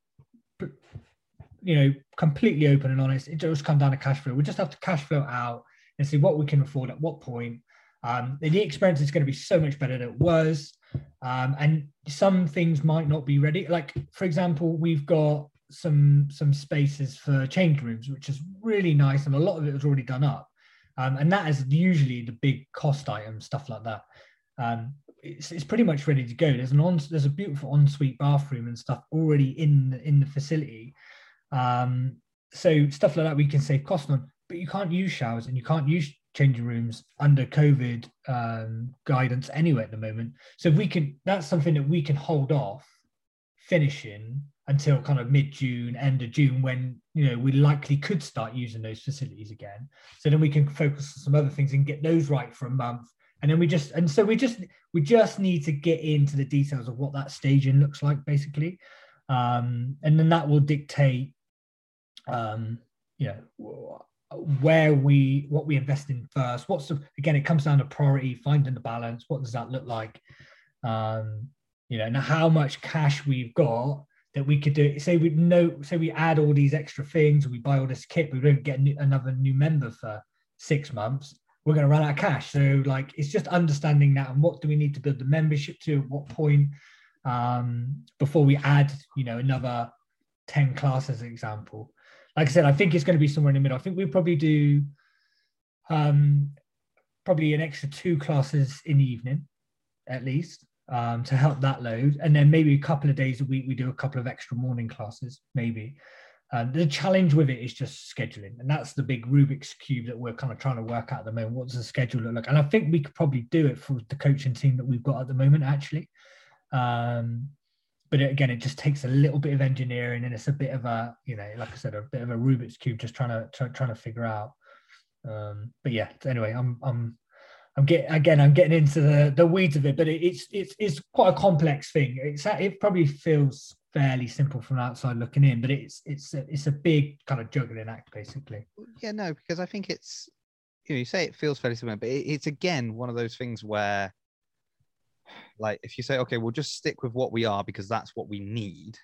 you know, completely open and honest. It just come down to cash flow. We just have to cash flow out and see what we can afford at what point. Um, the experience is going to be so much better than it was. Um, and some things might not be ready. Like, for example, we've got some some spaces for change rooms, which is really nice, and a lot of it was already done up. Um, and that is usually the big cost item, stuff like that. Um, it's, it's pretty much ready to go. There's an on, there's a beautiful ensuite bathroom and stuff already in the, in the facility. Um, so stuff like that we can save cost on, but you can't use showers and you can't use changing rooms under COVID um, guidance anyway at the moment. So we can that's something that we can hold off finishing until kind of mid June, end of June, when you know we likely could start using those facilities again. So then we can focus on some other things and get those right for a month. And then we just and so we just we just need to get into the details of what that staging looks like, basically. Um, and then that will dictate um, you know where we what we invest in first. What's the again it comes down to priority finding the balance. What does that look like? Um you know and how much cash we've got that we could do say we know say we add all these extra things we buy all this kit we don't get new, another new member for six months we're going to run out of cash so like it's just understanding that and what do we need to build the membership to at what point um before we add you know another 10 classes example like I said, I think it's going to be somewhere in the middle. I think we probably do um, probably an extra two classes in the evening, at least, um, to help that load, and then maybe a couple of days a week we do a couple of extra morning classes, maybe. Um, the challenge with it is just scheduling, and that's the big Rubik's cube that we're kind of trying to work out at the moment. What does the schedule look like? And I think we could probably do it for the coaching team that we've got at the moment, actually. Um, but again, it just takes a little bit of engineering, and it's a bit of a, you know, like I said, a bit of a Rubik's cube, just trying to try, trying to figure out. Um, but yeah, anyway, I'm I'm I'm getting again, I'm getting into the the weeds of it, but it, it's it's it's quite a complex thing. It's it probably feels fairly simple from outside looking in, but it's it's a, it's a big kind of juggling act, basically. Yeah, no, because I think it's you know you say it feels fairly simple, but it, it's again one of those things where like if you say okay we'll just stick with what we are because that's what we need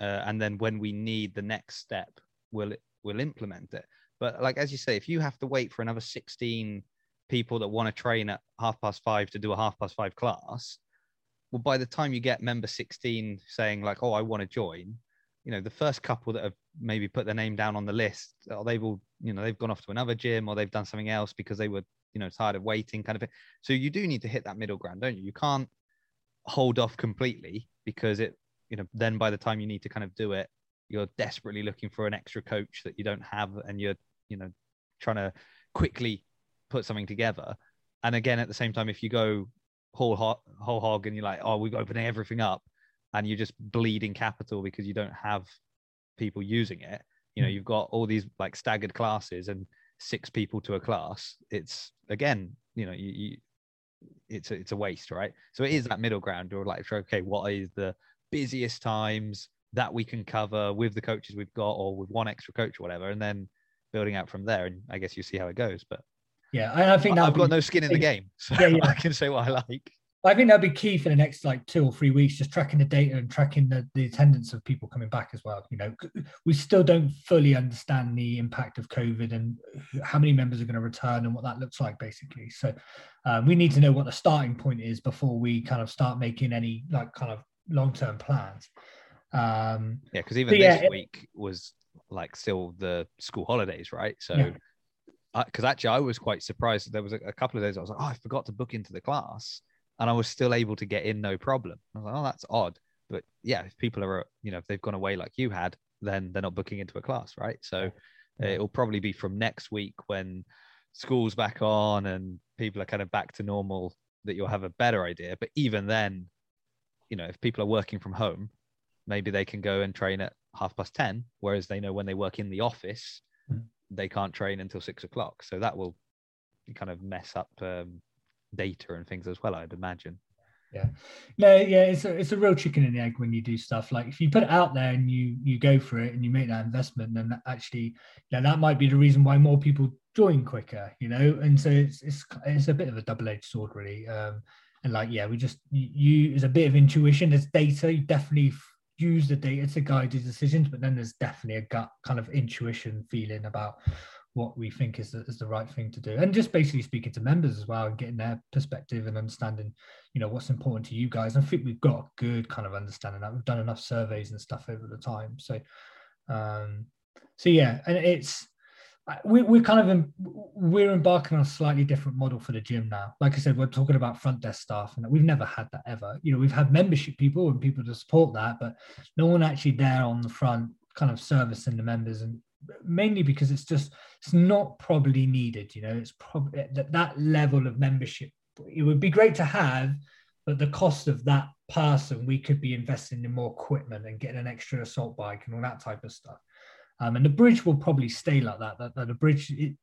uh, and then when we need the next step we'll we'll implement it but like as you say if you have to wait for another 16 people that want to train at half past five to do a half past five class well by the time you get member 16 saying like oh i want to join you know the first couple that have maybe put their name down on the list or they've all you know they've gone off to another gym or they've done something else because they were you know tired of waiting kind of thing. So you do need to hit that middle ground don't you? You can't hold off completely because it you know then by the time you need to kind of do it you're desperately looking for an extra coach that you don't have and you're you know trying to quickly put something together and again at the same time if you go whole hog, whole hog and you're like oh we're opening everything up and you're just bleeding capital because you don't have people using it you know hmm. you've got all these like staggered classes and six people to a class it's again you know you, you it's a, it's a waste, right? So it is that middle ground. Or like, okay, what is the busiest times that we can cover with the coaches we've got, or with one extra coach or whatever, and then building out from there. And I guess you see how it goes. But yeah, I, I think I've got no skin in the game, so yeah, <laughs> yeah. I can say what I like. I think that'll be key for the next like two or three weeks, just tracking the data and tracking the, the attendance of people coming back as well. You know, we still don't fully understand the impact of COVID and how many members are going to return and what that looks like, basically. So um, we need to know what the starting point is before we kind of start making any like kind of long term plans. Um, yeah, because even this yeah, week was like still the school holidays, right? So. Yeah because actually I was quite surprised. There was a, a, couple of days I was like, oh, I forgot to book into the class, and I was still able to get in no problem. I was like, oh, that's odd. But yeah, if people are, you know, if they've gone away like you had, then they're not booking into a class, right? So it'll probably be from next week when school's back on and people are kind of back to normal that you'll have a better idea. But even then, you know, if people are working from home, maybe they can go and train at half past 10, whereas they know when they work in the office, mm. They can't train until six o'clock. So that will kind of mess up um, data and things as well, I'd imagine. Yeah, no, yeah, it's a it's a real chicken and egg when you do stuff like if you put it out there and you you go for it and you make that investment, then actually, yeah, that might be the reason why more people join quicker, you know. And so it's it's it's a bit of a double edged sword, really. Um, and like, yeah, we just you, you a bit of intuition, there's data. You definitely use the data to guide your decisions, but then there's definitely a gut kind of intuition feeling about what we think is the, is the right thing to do. And just basically speaking to members as well and getting their perspective and understanding you know what's important to you guys. I think we've got a good kind of understanding that we've done enough surveys and stuff over the time. So um so yeah and it's we, we're kind of in, we're embarking on a slightly different model for the gym now. Like i said we're talking about front desk staff and we've never had that ever. You know we've had membership people and people to support that but no one actually there on the front kind of servicing the members and mainly because it's just it's not probably needed you know it's probably that that level of membership. It would be great to have but the cost of that person we could be investing in more equipment and getting an extra assault bike and all that type of stuff um, and the bridge will probably stay like that that, that the bridge it,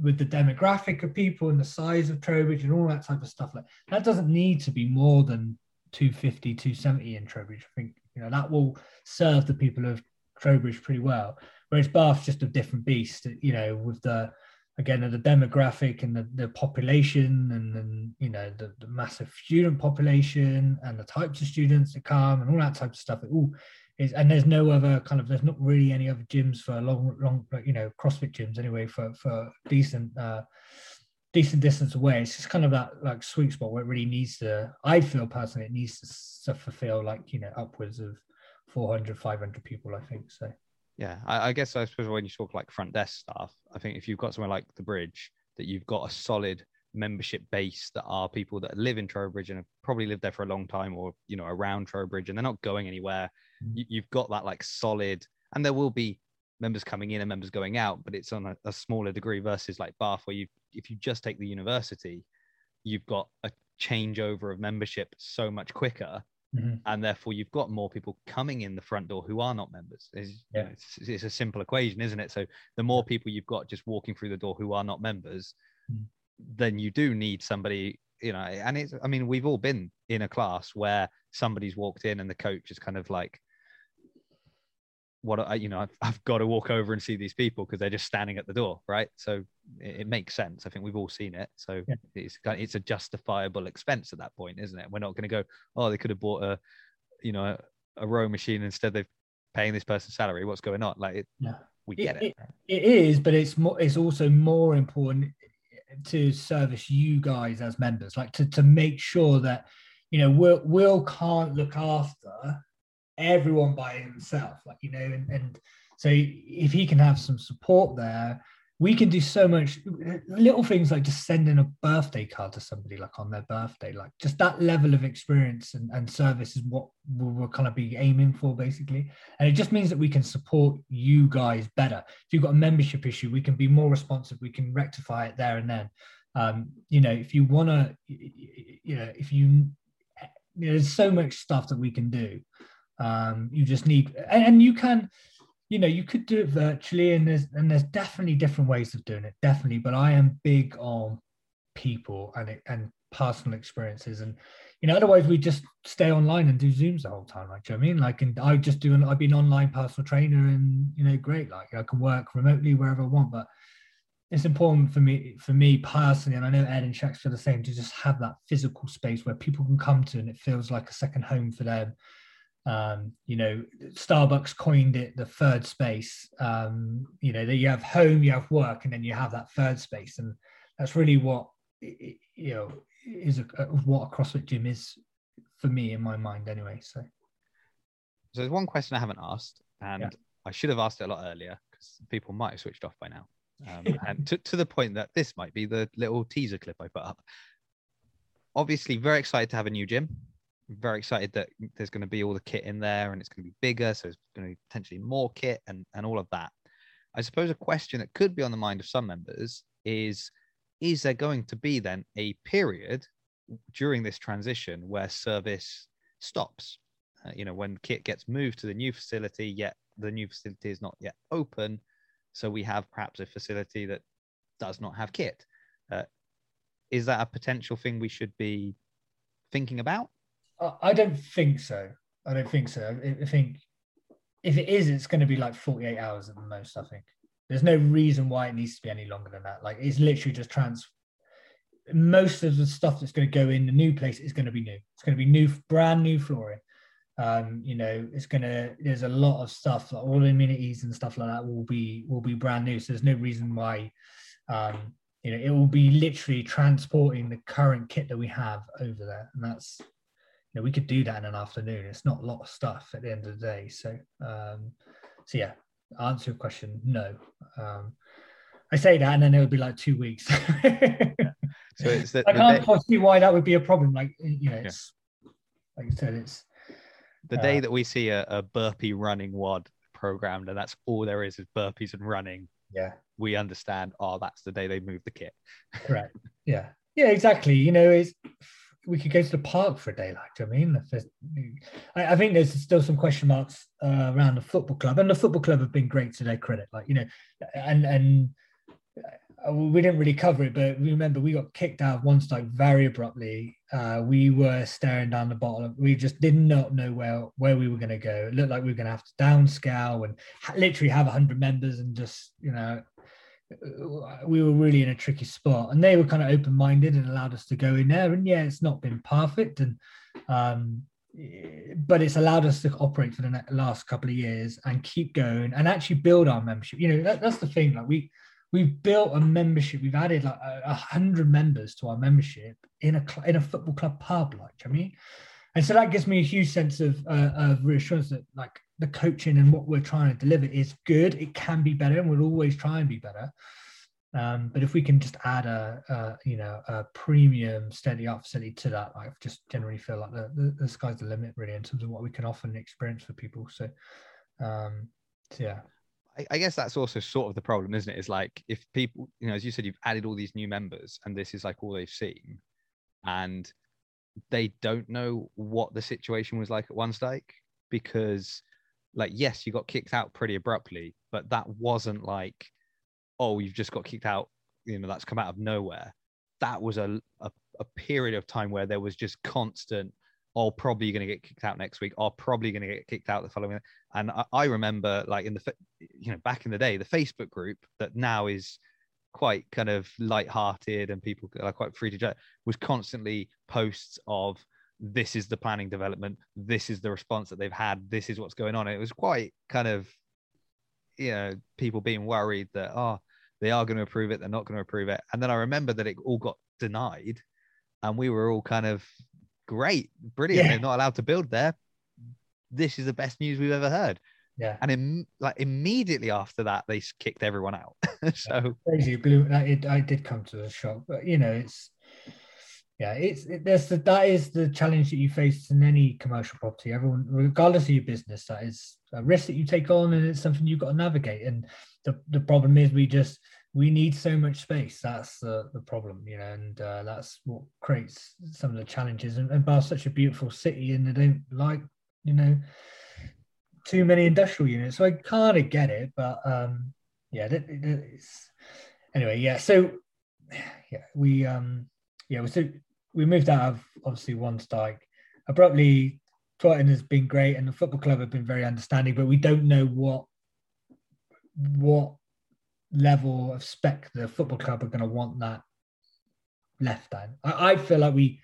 with the demographic of people and the size of trowbridge and all that type of stuff like that doesn't need to be more than 250 270 in trowbridge i think you know that will serve the people of trowbridge pretty well Whereas Bath's just a different beast, you know, with the again the demographic and the, the population and then you know the, the, massive student population and the types of students that come and all that type of stuff. It all is and there's no other kind of there's not really any other gyms for long long you know CrossFit gyms anyway for for decent uh decent distance away. It's just kind of that like sweet spot where it really needs to I feel personally it needs to, fulfill like you know upwards of 400 500 people I think so yeah, I, I, guess I suppose when you talk like front desk staff, I think if you've got somewhere like the Bridge, that you've got a solid membership base that are people that live in Trowbridge and have probably lived there for a long time, or you know around Trowbridge, and they're not going anywhere. You, have got that like solid, and there will be members coming in and members going out, but it's on a, a smaller degree versus like Bath, where you if you just take the university, you've got a changeover of membership so much quicker Mm-hmm. And therefore, you've got more people coming in the front door who are not members. It's, yeah. It's, it's, a simple equation, isn't it? So, the more people you've got just walking through the door who are not members, mm-hmm. then you do need somebody, you know. And it's, I mean, we've all been in a class where somebody's walked in and the coach is kind of like, what I, you know, I've, I've got to walk over and see these people because they're just standing at the door, right? So it, it, makes sense. I think we've all seen it. So yeah. it's it's a justifiable expense at that point, isn't it? We're not going to go, oh, they could have bought a, you know, a, a row machine instead they're paying this person's salary. What's going on? Like, it, yeah. we get it, it. It is, but it's more. It's also more important to service you guys as members, like to to make sure that you know Will Will can't look after everyone by himself like you know and, and so if he can have some support there we can do so much little things like just sending a birthday card to somebody like on their birthday like just that level of experience and, and service is what we're kind of be aiming for basically. And it just means that we can support you guys better. If you've got a membership issue we can be more responsive we can rectify it there and then. Um, you know if you want to you know if you, you know, there's so much stuff that we can do um, you just need, and, you can, you know, you could do it virtually, and there's and there's definitely different ways of doing it, definitely. But I am big on people and it, and personal experiences, and you know, otherwise we just stay online and do zooms the whole time. Like, you know I mean, like, and I just do, I've been online personal trainer, and you know, great. Like, I can work remotely wherever I want, but it's important for me for me personally and i know ed and Shaq's feel the same to just have that physical space where people can come to and it feels like a second home for them um, you know, Starbucks coined it the third space. Um, you know, that you have home, you have work, and then you have that third space, and that's really what you know is a, what a CrossFit gym is for me in my mind, anyway. So, so there's one question I haven't asked, and yeah. I should have asked it a lot earlier because people might have switched off by now. Um, <laughs> and to, to the point that this might be the little teaser clip I put up. Obviously, very excited to have a new gym very excited that there's going to be all the kit in there and it's going to be bigger. So it's going to be potentially more kit and, and all of that. I suppose a question that could be on the mind of some members is Is there going to be then a period during this transition where service stops? Uh, you know, when kit gets moved to the new facility, yet the new facility is not yet open. So we have perhaps a facility that does not have kit. Uh, is that a potential thing we should be thinking about? I don't think so. I don't think so. I think if it is, it's going to be like 48 hours at the most. I think there's no reason why it needs to be any longer than that. Like it's literally just trans. Most of the stuff that's going to go in the new place is going to be new. It's going to be new, brand new flooring. Um, you know, it's gonna. There's a lot of stuff, like all the amenities and stuff like that will be will be brand new. So there's no reason why. Um, you know, it will be literally transporting the current kit that we have over there, and that's know we could do that in an afternoon. It's not a lot of stuff at the end of the day. So um, so yeah, answer your question, no. Um, I say that, and then it would be like two weeks. <laughs> so it's the, I can't see why that would be a problem. Like you know, it's yeah. like I said, it's the uh, day that we see a, a burpee running WOD programmed, and that's all there is is burpees and running. Yeah, we understand. Oh, that's the day they move the kit. Correct. Yeah. Yeah. Exactly. You know, it's we could go to the park for a day, like Do I mean, I, I, think there's still some question marks uh, around the football club, and the football club have been great to their credit, like you know, and and uh, we didn't really cover it, but remember we got kicked out of Wansdyke very abruptly. Uh, we were staring down the bottom. We just did not know where where we were going to go. It looked like we were going to have to downscale and ha- literally have hundred members and just you know we were really in a tricky spot and they were kind of open-minded and allowed us to go in there and yeah it's not been perfect and um, but it's allowed us to operate for the last couple of years and keep going and actually build our membership. You know that, that's the thing like we we've built a membership we've added like a, hundred members to our membership in a in a football club pub like i mean? And so that gives me a huge sense of, uh, of reassurance that like the coaching and what we're trying to deliver is good. It can be better, and we'll always try and be better. Um, but if we can just add a, a, you know a premium steady up facility to that, I just generally feel like the, the, the, sky's the limit really in terms of what we can offer and experience for people. So, um, so yeah. I, I guess that's also sort of the problem, isn't it? Is like if people, you know, as you said, you've added all these new members, and this is like all they've seen, and they don't know what the situation was like at Wansdyke because like yes you got kicked out pretty abruptly but that wasn't like oh you've just got kicked out you know that's come out of nowhere. That was a, a, a period of time where there was just constant oh probably going to get kicked out next week or probably going to get kicked out the following and I, I remember like in the you know back in the day the facebook group that now is quite kind of light-hearted and people are quite free to judge was constantly posts of this is the planning development this is the response that they've had this is what's going on. It was quite kind of you know people being worried that oh they are going to approve it they're not going to approve it. And then i remember that it all got denied and we were all kind of great brilliant yeah. they're not allowed to build there. This is the best news we've ever heard. Yeah. And in, like immediately after that they kicked everyone out. <laughs> So crazy blue it, i did come to a shock but you know it's yeah it's it, there's the, that is the challenge that you face in any commercial property. Everyone regardless of your business that is a risk that you take on and it's something you've got to navigate. And the, the problem is we just we need so much space. That's the, the problem you know and uh, that's what creates some of the challenges. And, and Bath's such a beautiful city and they don't like you know too many industrial units. So i kind of get it but um yeah anyway yeah so <sighs> yeah we um yeah so we moved out of obviously Wansdyke abruptly. Twerton has been great, and the football club have been very understanding, but we don't know what what level of spec the football club are going to want that left down. I, I feel like we,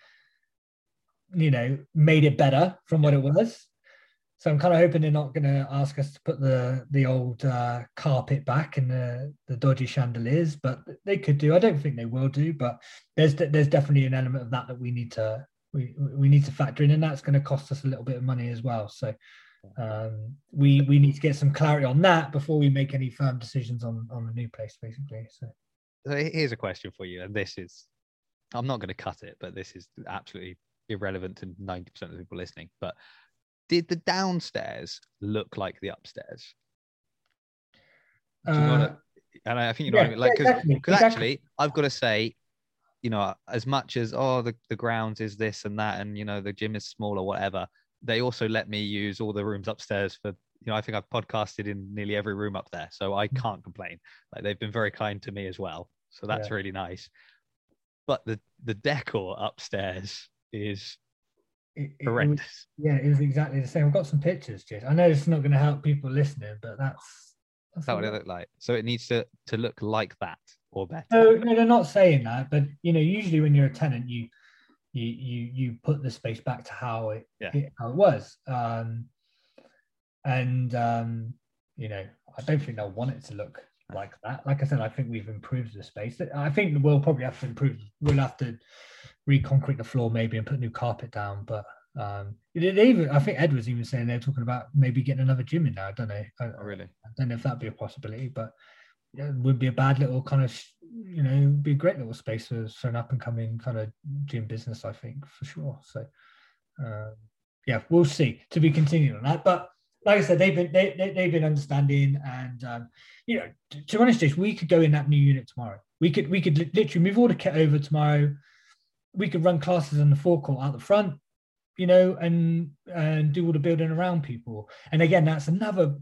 you know, made it better from what it was. So I'm kind of hoping they're not going to ask us to put the the old uh, carpet back and the the dodgy chandeliers, but they could do. I don't think they will do, but there's there's definitely an element of that that we need to we we need to factor in, and that's going to cost us a little bit of money as well. So um, we we need to get some clarity on that before we make any firm decisions on on the new place, basically. So. so here's a question for you, and this is I'm not going to cut it, but this is absolutely irrelevant to 90% of people listening. But did the downstairs look like the upstairs? Uh, and I think you know yeah, what I mean. Like, because exactly, exactly. actually, I've got to say, you know, as much as oh, the, the grounds is this and that, and you know, the gym is small or whatever, they also let me use all the rooms upstairs for you know, I think I've podcasted in nearly every room up there, so I mm. can't complain. Like they've been very kind to me as well, so that's yeah. really nice. But the the decor upstairs is it, horrendous. It was, yeah, it was exactly the same. I've got some pictures, Jess. I know it's not going to help people listening, but that's that's what it looked like. So it needs to to look like that or better. No, no, they're not saying that, but you know, usually when you're a tenant, you you you you put the space back to how it, Yeah. it how it was. Um, and um, you know, I don't think they'll want it to look like that. Like I said, I think we've improved the space. I think we'll probably have to improve. We'll have to reconcrete the floor maybe and put new carpet down. But um, it, even I think Ed was even saying they're talking about maybe getting another gym in there. I don't know. I, Oh, really? I don't know if that'd be a possibility, but yeah, it would be a bad little kind of you know be a great little space for, for an up and coming kind of gym business. I think for sure. So um, yeah, we'll see. To be continued on that, but like I said, they've been they, they, they've been understanding, and um, you know, to, to be honest, Jace, we could go in that new unit tomorrow. We could we could literally move all the kit over tomorrow. We could run classes in the forecourt out the front, you know, and and do all the building around people. And again, that's another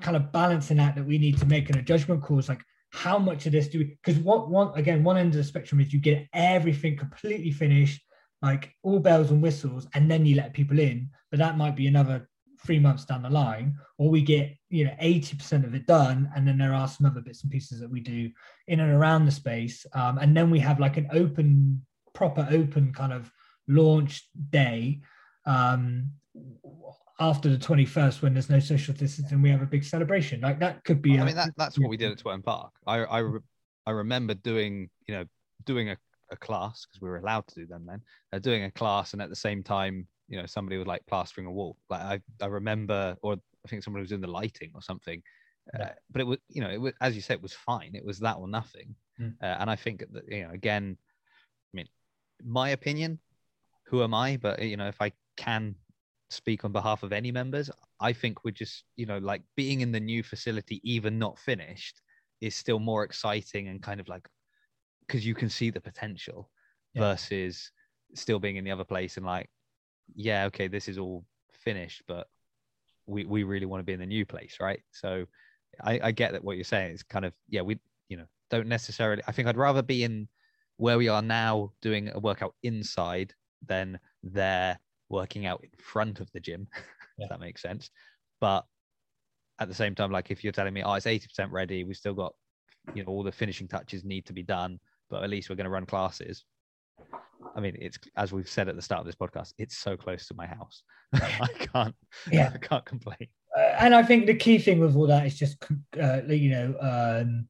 kind of balancing act that we need to make in a judgment call. Is like how much of this do we? Because what one again, one end of the spectrum is you get everything completely finished, like all bells and whistles, and then you let people in. But that might be another three months down the line, or we get you know 80% of it done, and then there are some other bits and pieces that we do in and around the space, um, and then we have like an open, proper open kind of launch day um, after the 21st when there's no social distancing. We have a big celebration. Like that could be. I a- mean, that, that's what we did at Twerton Park. I I, re- I remember doing you know doing a, a class because we were allowed to do them then. Uh, doing a class and at the same time, you know, somebody was like plastering a wall. Like I I remember, or I think somebody was doing the lighting or something. Uh, but it was you know it was as you said it was fine. It was that or nothing. Mm. Uh, and I think that you know again, I mean, my opinion. Who am I? But you know, if I can speak on behalf of any members, I think we're just, you know, like being in the new facility, even not finished, is still more exciting and kind of like because you can see the potential Yeah. versus still being in the other place and like, yeah, okay, this is all finished, but we, we really want to be in the new place, right? So I, I get that what you're saying is kind of, yeah, we, you know, don't necessarily, I think I'd rather be in where we are now doing a workout inside than there working out in front of the gym, <laughs> Yeah. if that makes sense. But at the same time, like if you're telling me, oh, it's 80% ready, we've still got, you know, all the finishing touches need to be done, but at least we're going to run classes. I mean, it's as we've said at the start of this podcast, it's so close to my house. <laughs> I can't, Yeah. <laughs> I can't complain. Uh, and I think the key thing with all that is just, uh, you know, um,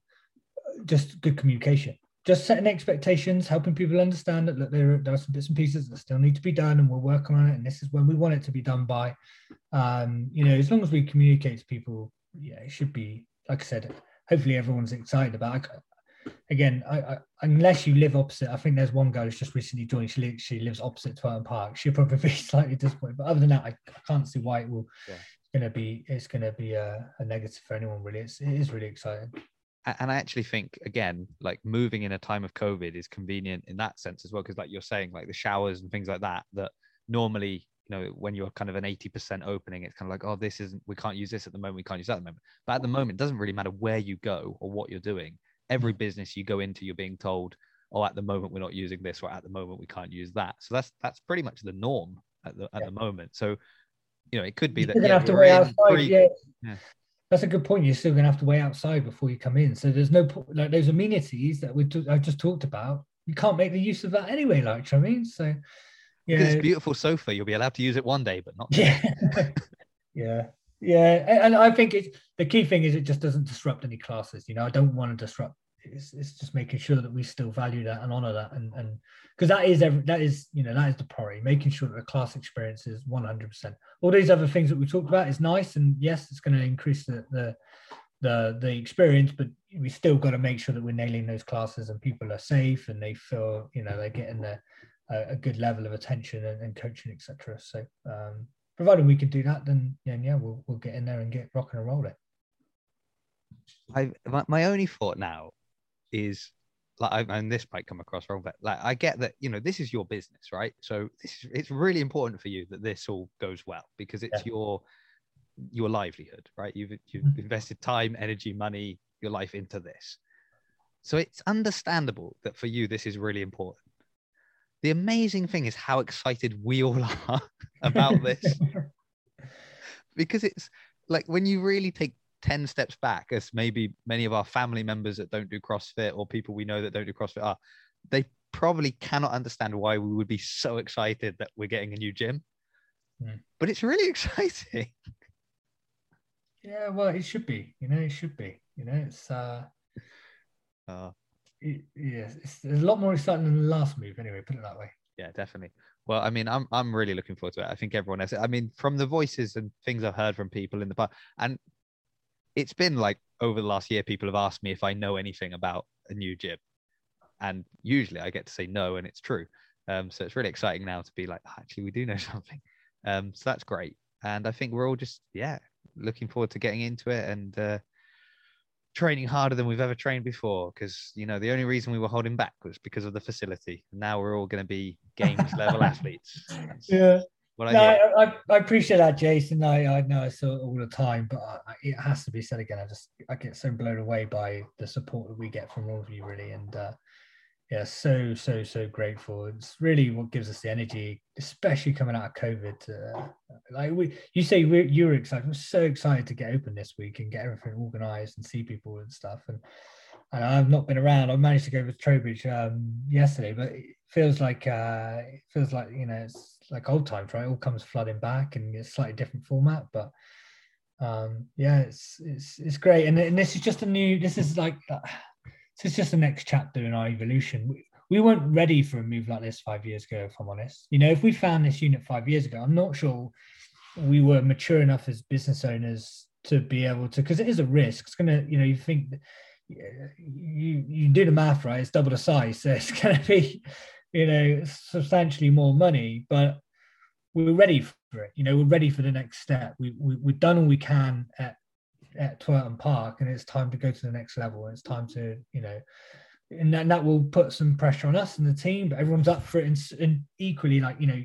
just good communication. Just setting expectations, helping people understand that look, there, are, there are some bits and pieces that still need to be done, and we're working on it. And this is when we want it to be done by. Um, you know, as long as we communicate to people, yeah, it should be. Like I said, hopefully everyone's excited about. It. Again, I, I, unless you live opposite, I think there's one girl who's just recently joined. She lives, she lives opposite Twerton Park. She'll probably <laughs> be slightly disappointed, but other than that, I, I can't see why it will. Yeah. It's gonna be. It's gonna be a, a negative for anyone. Really, it's, it is really exciting. And I actually think again, like moving in a time of COVID is convenient in that sense as well, because like you're saying, like the showers and things like that, that normally, you know, when you're kind of an 80% opening, it's kind of like, oh, this isn't, we can't use this at the moment, we can't use that at the moment. But at the mm. moment, it doesn't really matter where you go or what you're doing. Every business you go into, you're being told, oh, at the moment we're not using this, or at the moment we can't use that. So that's that's pretty much the norm at the at Yeah. the moment. So, you know, it could be that You're yeah, have to wait outside. pre- yeah. Yeah. That's a good point. You're still gonna have to wait outside before you come in. So there's no like those amenities that we t- I just talked about. You can't make the use of that anyway. Like you know what I mean, so yeah, it's beautiful sofa, you'll be allowed to use it one day, but not yeah, <laughs> yeah, yeah. And I think it's the key thing is it just doesn't disrupt any classes. You know, I don't want to disrupt. It's, it's just making sure that we still value that and honor that, and and because that is every, that is you know that is the priority. Making sure that the class experience is one hundred percent. All these other things that we talked about is nice, and yes, it's going to increase the the the the experience, but we still got to make sure that we're nailing those classes and people are safe and they feel you know they're getting the a, good level of attention and, and coaching, etc. So, um, provided we can do that, then yeah, yeah, we'll we'll get in there and get rocking and rolling. I my, my only thought now is like I, and this might come across wrong, but like I get that you know this is your business, right? So this is, it's really important for you that this all goes well because it's your your livelihood, right? You've you've Mhm. invested time, energy, money, your life into this. So it's understandable that for you this is really important. The amazing thing is how excited we all are <laughs> about this <laughs> because it's like when you really take 10 steps back as maybe many of our family members that don't do crossfit or people we know that don't do crossfit are they probably cannot understand why we would be so excited that we're getting a new gym. Mm. But it's really <laughs> exciting. Yeah, well, it should be. You know, it should be. You know, it's uh, Uh, it, yeah, it's, it's a lot more exciting than the last move. Anyway, put it that way. yeah, definitely. Well, I mean, I'm I'm really looking forward to it. I think everyone has. I mean, from the voices and things I've heard from people in the past, and it's been like over the last year, people have asked me if I know anything about a new jib, and usually I get to say no, and it's true. Um, so it's really exciting now to be like, actually, we do know <laughs> something. Um, so that's great, and I think we're all just yeah looking forward to getting into it and uh, training harder than we've ever trained before. Because you know the only reason we were holding back was because of the facility. Now we're all going to be games level <laughs> athletes. That's Yeah. No. I, I, I appreciate that, Jason. I, I know I saw it all the time, but I, it has to be said again. I just I get so blown away by the support that we get from all of you, really, and uh, yeah, so so so grateful. It's really what gives us the energy, especially coming out of COVID. Uh, like we, you say we, you were excited. I'm so excited to get open this week and get everything organised and see people and stuff. And and I've not been around. I managed to go with Trowbridge um, yesterday, but it feels like uh, it feels like you know it's like old times, right? It all comes flooding back, and it's slightly different format, but um, yeah, it's it's it's great. And, and this is just a new. This is like uh, this is just the next chapter in our evolution. We, we weren't ready for a move like this five years ago, if I'm honest. You know, if we found this unit five years ago, I'm not sure we were mature enough as business owners to be able to, because it is a risk. It's gonna, you know, you think you you do the math right, it's double the size, so it's <laughs> gonna be, you know, substantially more money, but we're ready for it. You know, we're ready for the next step. We, we we've done all we can at at Twerton Park, and it's time to go to the next level. It's time to, you know, and that, and that will put some pressure on us and the team, but everyone's up for it. And, and equally, like you know,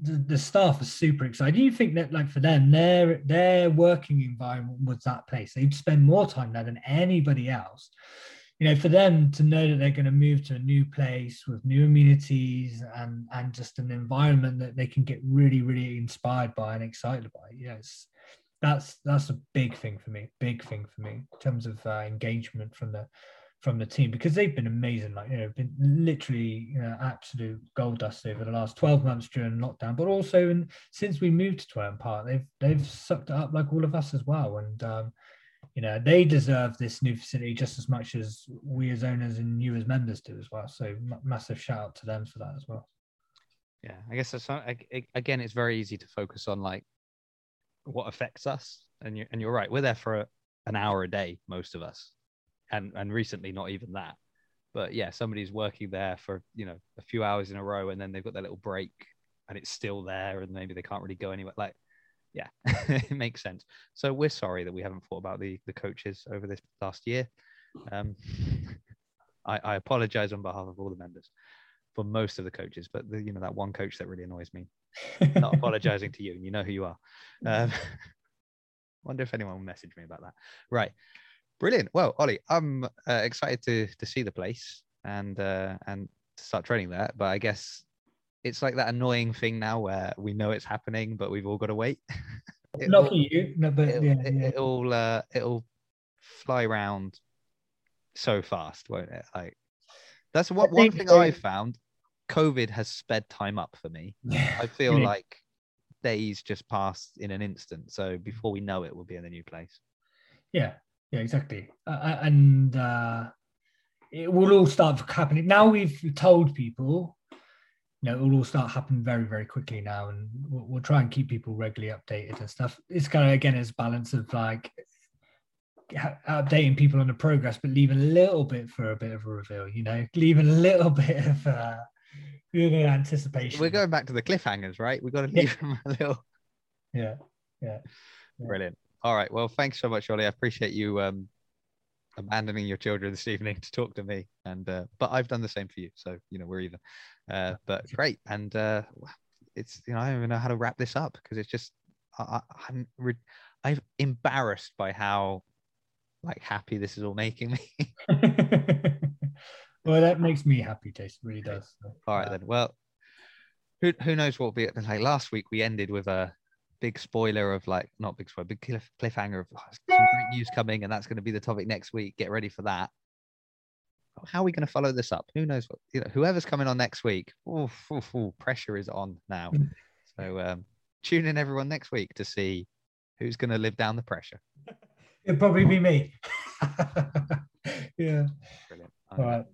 the, the staff are super excited. Do you think that, like for them, their their working environment was that place? They'd spend more time there than anybody else. You know, for them to know that they're going to move to a new place with new amenities and and just an environment that they can get really, really inspired by and excited by. Yes, that's that's a big thing for me. Big thing for me in terms of uh, engagement from the from the team because they've been amazing. Like you know, been literally you know absolute gold dust over the last twelve months during lockdown, but also in, since we moved to Twerton Park, they've they've sucked it up like all of us as well. And um, you know, they deserve this new facility just as much as we as owners and you as members do as well. So m- massive shout out to them for that as well. Yeah, I guess that's again, it's very easy to focus on like what affects us, and you and you're right. We're there for a, an hour a day, most of us, and and recently not even that. But yeah, somebody's working there for you know a few hours in a row, and then they've got their little break, and it's still there, and maybe they can't really go anywhere. Like, yeah, <laughs> it makes sense. So we're sorry that we haven't thought about the the coaches over this last year. Um, <laughs> I, I apologize on behalf of all the members for most of the coaches, but the, you know that one coach that really annoys me. Not apologizing to you, and you know who you are. Um, <laughs> wonder if anyone will message me about that. Right, brilliant. Well, Ollie, I'm uh, excited to to see the place and uh, and start training there. But I guess it's like that annoying thing now where we know it's happening, but we've all got to wait. <laughs> Not for you, no, but it'll, yeah, yeah. it'll uh, it'll fly around so fast, won't it? Like that's one, one thing. I've found. COVID has sped time up for me. <laughs> I feel Yeah. like days just pass in an instant. So before we know it, we'll be in a new place. Yeah, yeah, exactly. Uh, uh, and uh, it will all start happening. Now we've told people, you know, it will all start happening very, very quickly now. And we'll, we'll try and keep people regularly updated and stuff. It's kind of, again, it's balance of like updating people on the progress, but leaving a little bit for a bit of a reveal, you know, leaving a little <laughs> bit of uh, anticipation. We're going back to the cliffhangers, right? We've got to Yeah. leave them <laughs> a little. Yeah, yeah. Yeah. Brilliant. All right. Well, thanks so much, Ollie. I appreciate you um, abandoning your children this evening to talk to me. And uh, but I've done the same for you, so you know we're even. Uh, but great, and uh, it's you know I don't even know how to wrap this up because it's just I, I, I'm re- I'm embarrassed by how like happy this is all making me. <laughs> well, that makes me happy, Jason. Really does. So, all right then. Well, who who knows what will be like last week we ended with a big spoiler of like not big spoiler, big cliff, cliffhanger of oh, some great news coming, and that's going to be the topic next week. Get ready for that. how are we going to follow this up? Who knows? What, you know, whoever's coming on next week, pressure is on now. so um, tune in everyone next week to see who's going to live down the pressure. It'll probably be me. <laughs> yeah. Brilliant. All right.